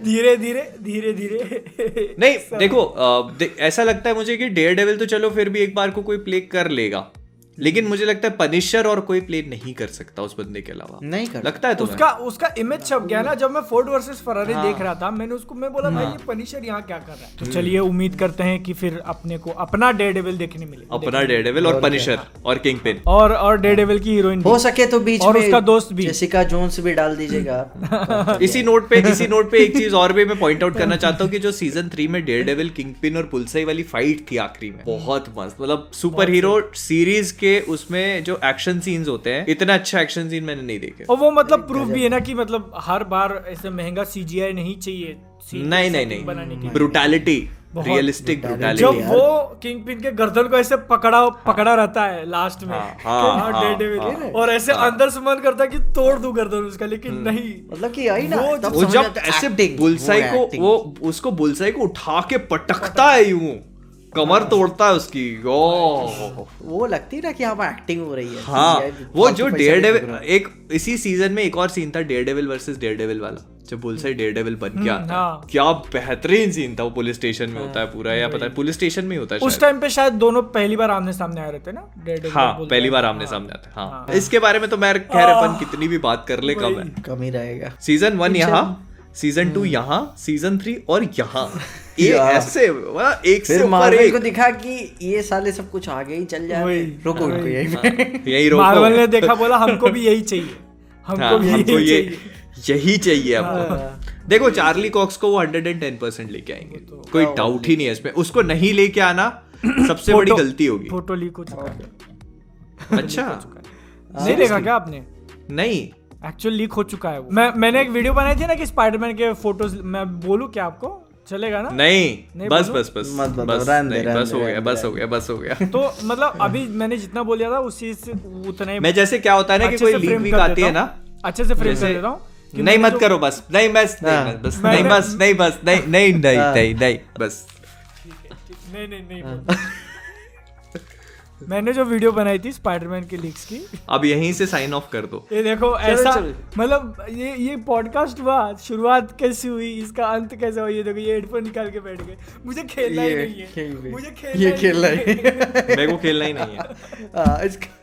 धीरे धीरे धीरे धीरे नहीं देखो आ, दे, ऐसा लगता है मुझे कि डेयर डेविल तो चलो फिर भी एक बार को कोई प्ले कर लेगा। लेकिन मुझे लगता है पनिशर और कोई प्ले नहीं कर सकता उस बंदे के अलावा। नहीं कर लगता है तुम्हें? उसका उसका इमेज छप गया ना जब मैं फोर्ड वर्सेस फरारी देख रहा था मैंने उसको मैं बोला भाई ये पनिशर यहाँ क्या कर रहा है? तो चलिए उम्मीद करते हैं कि फिर अपने को अपना डे डेविल देखने मिले। अपना डेयर डेविल और पनिशर और किंग पिन और और डे डेविल की हीरोइन हो सके तो बीच और उसका दोस्त भी। जेसिका जोन्स भी डाल दीजिएगा इसी नोट पे इसी नोट पे एक चीज़ और भी मैं पॉइंट आउट करना चाहता हूँ कि जो सीज़न थ्री में डेयर डेविल किंग पिन और पुलसाई वाली फाइट थी आखिरी में। बहुत मस्त। मतलब सुपर हीरो सीरीज़ के उसमें जो एक्शन सीन्स होते हैं इतना अच्छा एक्शन सीन मैंने नहीं देखे। और वो मतलब प्रूफ भी है ना कि मतलब हर बार ऐसे महँगा सीजीआई नहीं चाहिए नहीं नहीं के नहीं। ब्रुटैलिटी रियलिस्टिक जब वो किंग पिन के गर्दन को ऐसे पकड़ा पकड़ा रहता है लास्ट में हाँ, हाँ, हाँ, हाँ। और ऐसे अंदर से मन करता है कि तोड़ दूँ गर्दन उसका लेकिन हम्म। नहीं। मतलब कि आई ना वो वो जब ऐसे बुलसाई को वो उसको बुलसाई को उठा के पटकता। है यूँ कमर तोड़ता है उसकी। ओ वो लगती है ना कि हाँ एक्टिंग हो रही है। हाँ वो जो डेयर डेविल एक इसी सीज़न में एक और सीन था dare devil versus dare devil वाला जब बुलसाई डेयर डेविल बन के आता है। हाँ। क्या बेहतरीन सीन था वो पुलिस स्टेशन में होता है पूरा या पता है पुलिस स्टेशन में ही होता है उस टाइम पे शायद दोनों पहली बार आमने सामने आए रहते ना Daredevil हाँ पहली बार आमने सामने आते हैं हाँ। इसके बारे में तो मैं कह खैर अपन कितनी भी बात कर ले कम है। कम ही रहेगा। सीज़न वन यहाँ। सीज़न टू यहाँ सीज़न थ्री और यहाँ. ये ऐसे एक से ऊपर मार्वल एक. को दिखा कि ये साले सब कुछ आगे ही चल जा रहे वही, हैं। रोको उनको यही यही रोको। मार्वल ने देखा बोला हमको भी यही चाहिए। हमको हाँ, भी हमको यही ये चाहिए। यही चाहिए आपको। देखो चार्ली कॉक्स को वो हंड्रेड एंड टेन परसेंट लेके आएँगे। कोई डाउट ही नहीं है इसमें। उसको नहीं लेके आना सबसे बड़ी गलती होगी। फ़ोटो लीक हो चुका अच्छा। नहीं देखा क्या आपने? नहीं। एक्चुअल लीक हो चुका है वो। मैं मैंने एक वीडियो बनाई थी ना कि स्पाइडरमैन के फ़ोटोज़ मैं बोलूँ क्या आपको? चलेगा ना? नहीं नहीं बस? बस बस मत बस रहने नहीं, रहने बस हो गया बस हो गया बस हो गया। तो मतलब अभी मैंने जितना बोल दिया था उस चीज़ से उतना ही मैं जैसे क्या होता है ना कि अच्छे कोई से लीक वीक आती है ना अच्छे से फ्रेम कर देता हूँ। नहीं मत करो बस नहीं बस नहीं हाँ। बस नहीं बस नहीं बस नहीं नहीं नहीं नहीं नहीं बस। नहीं नहीं नहीं हाँ। मैंने जो वीडियो बनाई थी स्पाइडरमैन के लीक्स की। अब यहीं से साइन ऑफ़ कर दो। ये देखो ऐसा मतलब ये ये पॉडकास्ट हुआ शुरुआत कैसी हुई इसका अंत कैसा हुआ ये देखो ये हेडफोन निकाल के बैठ गए। मुझे खेलना ही नहीं है। मुझे खेलना ये ही खेलना नहीं मेरे को खेलना ही नहीं है। हाँ, इसका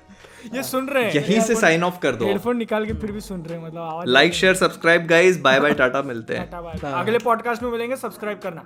ये सुन रहे हैं यहीं से साइन ऑफ़ कर दो। हेडफोन निकाल के फिर भी सुन रहे हैं मतलब like share subscribe guys bye bye tata मिलते हैं। अगले पॉडकास्ट में मिलेंगे सब्सक्राइब करना।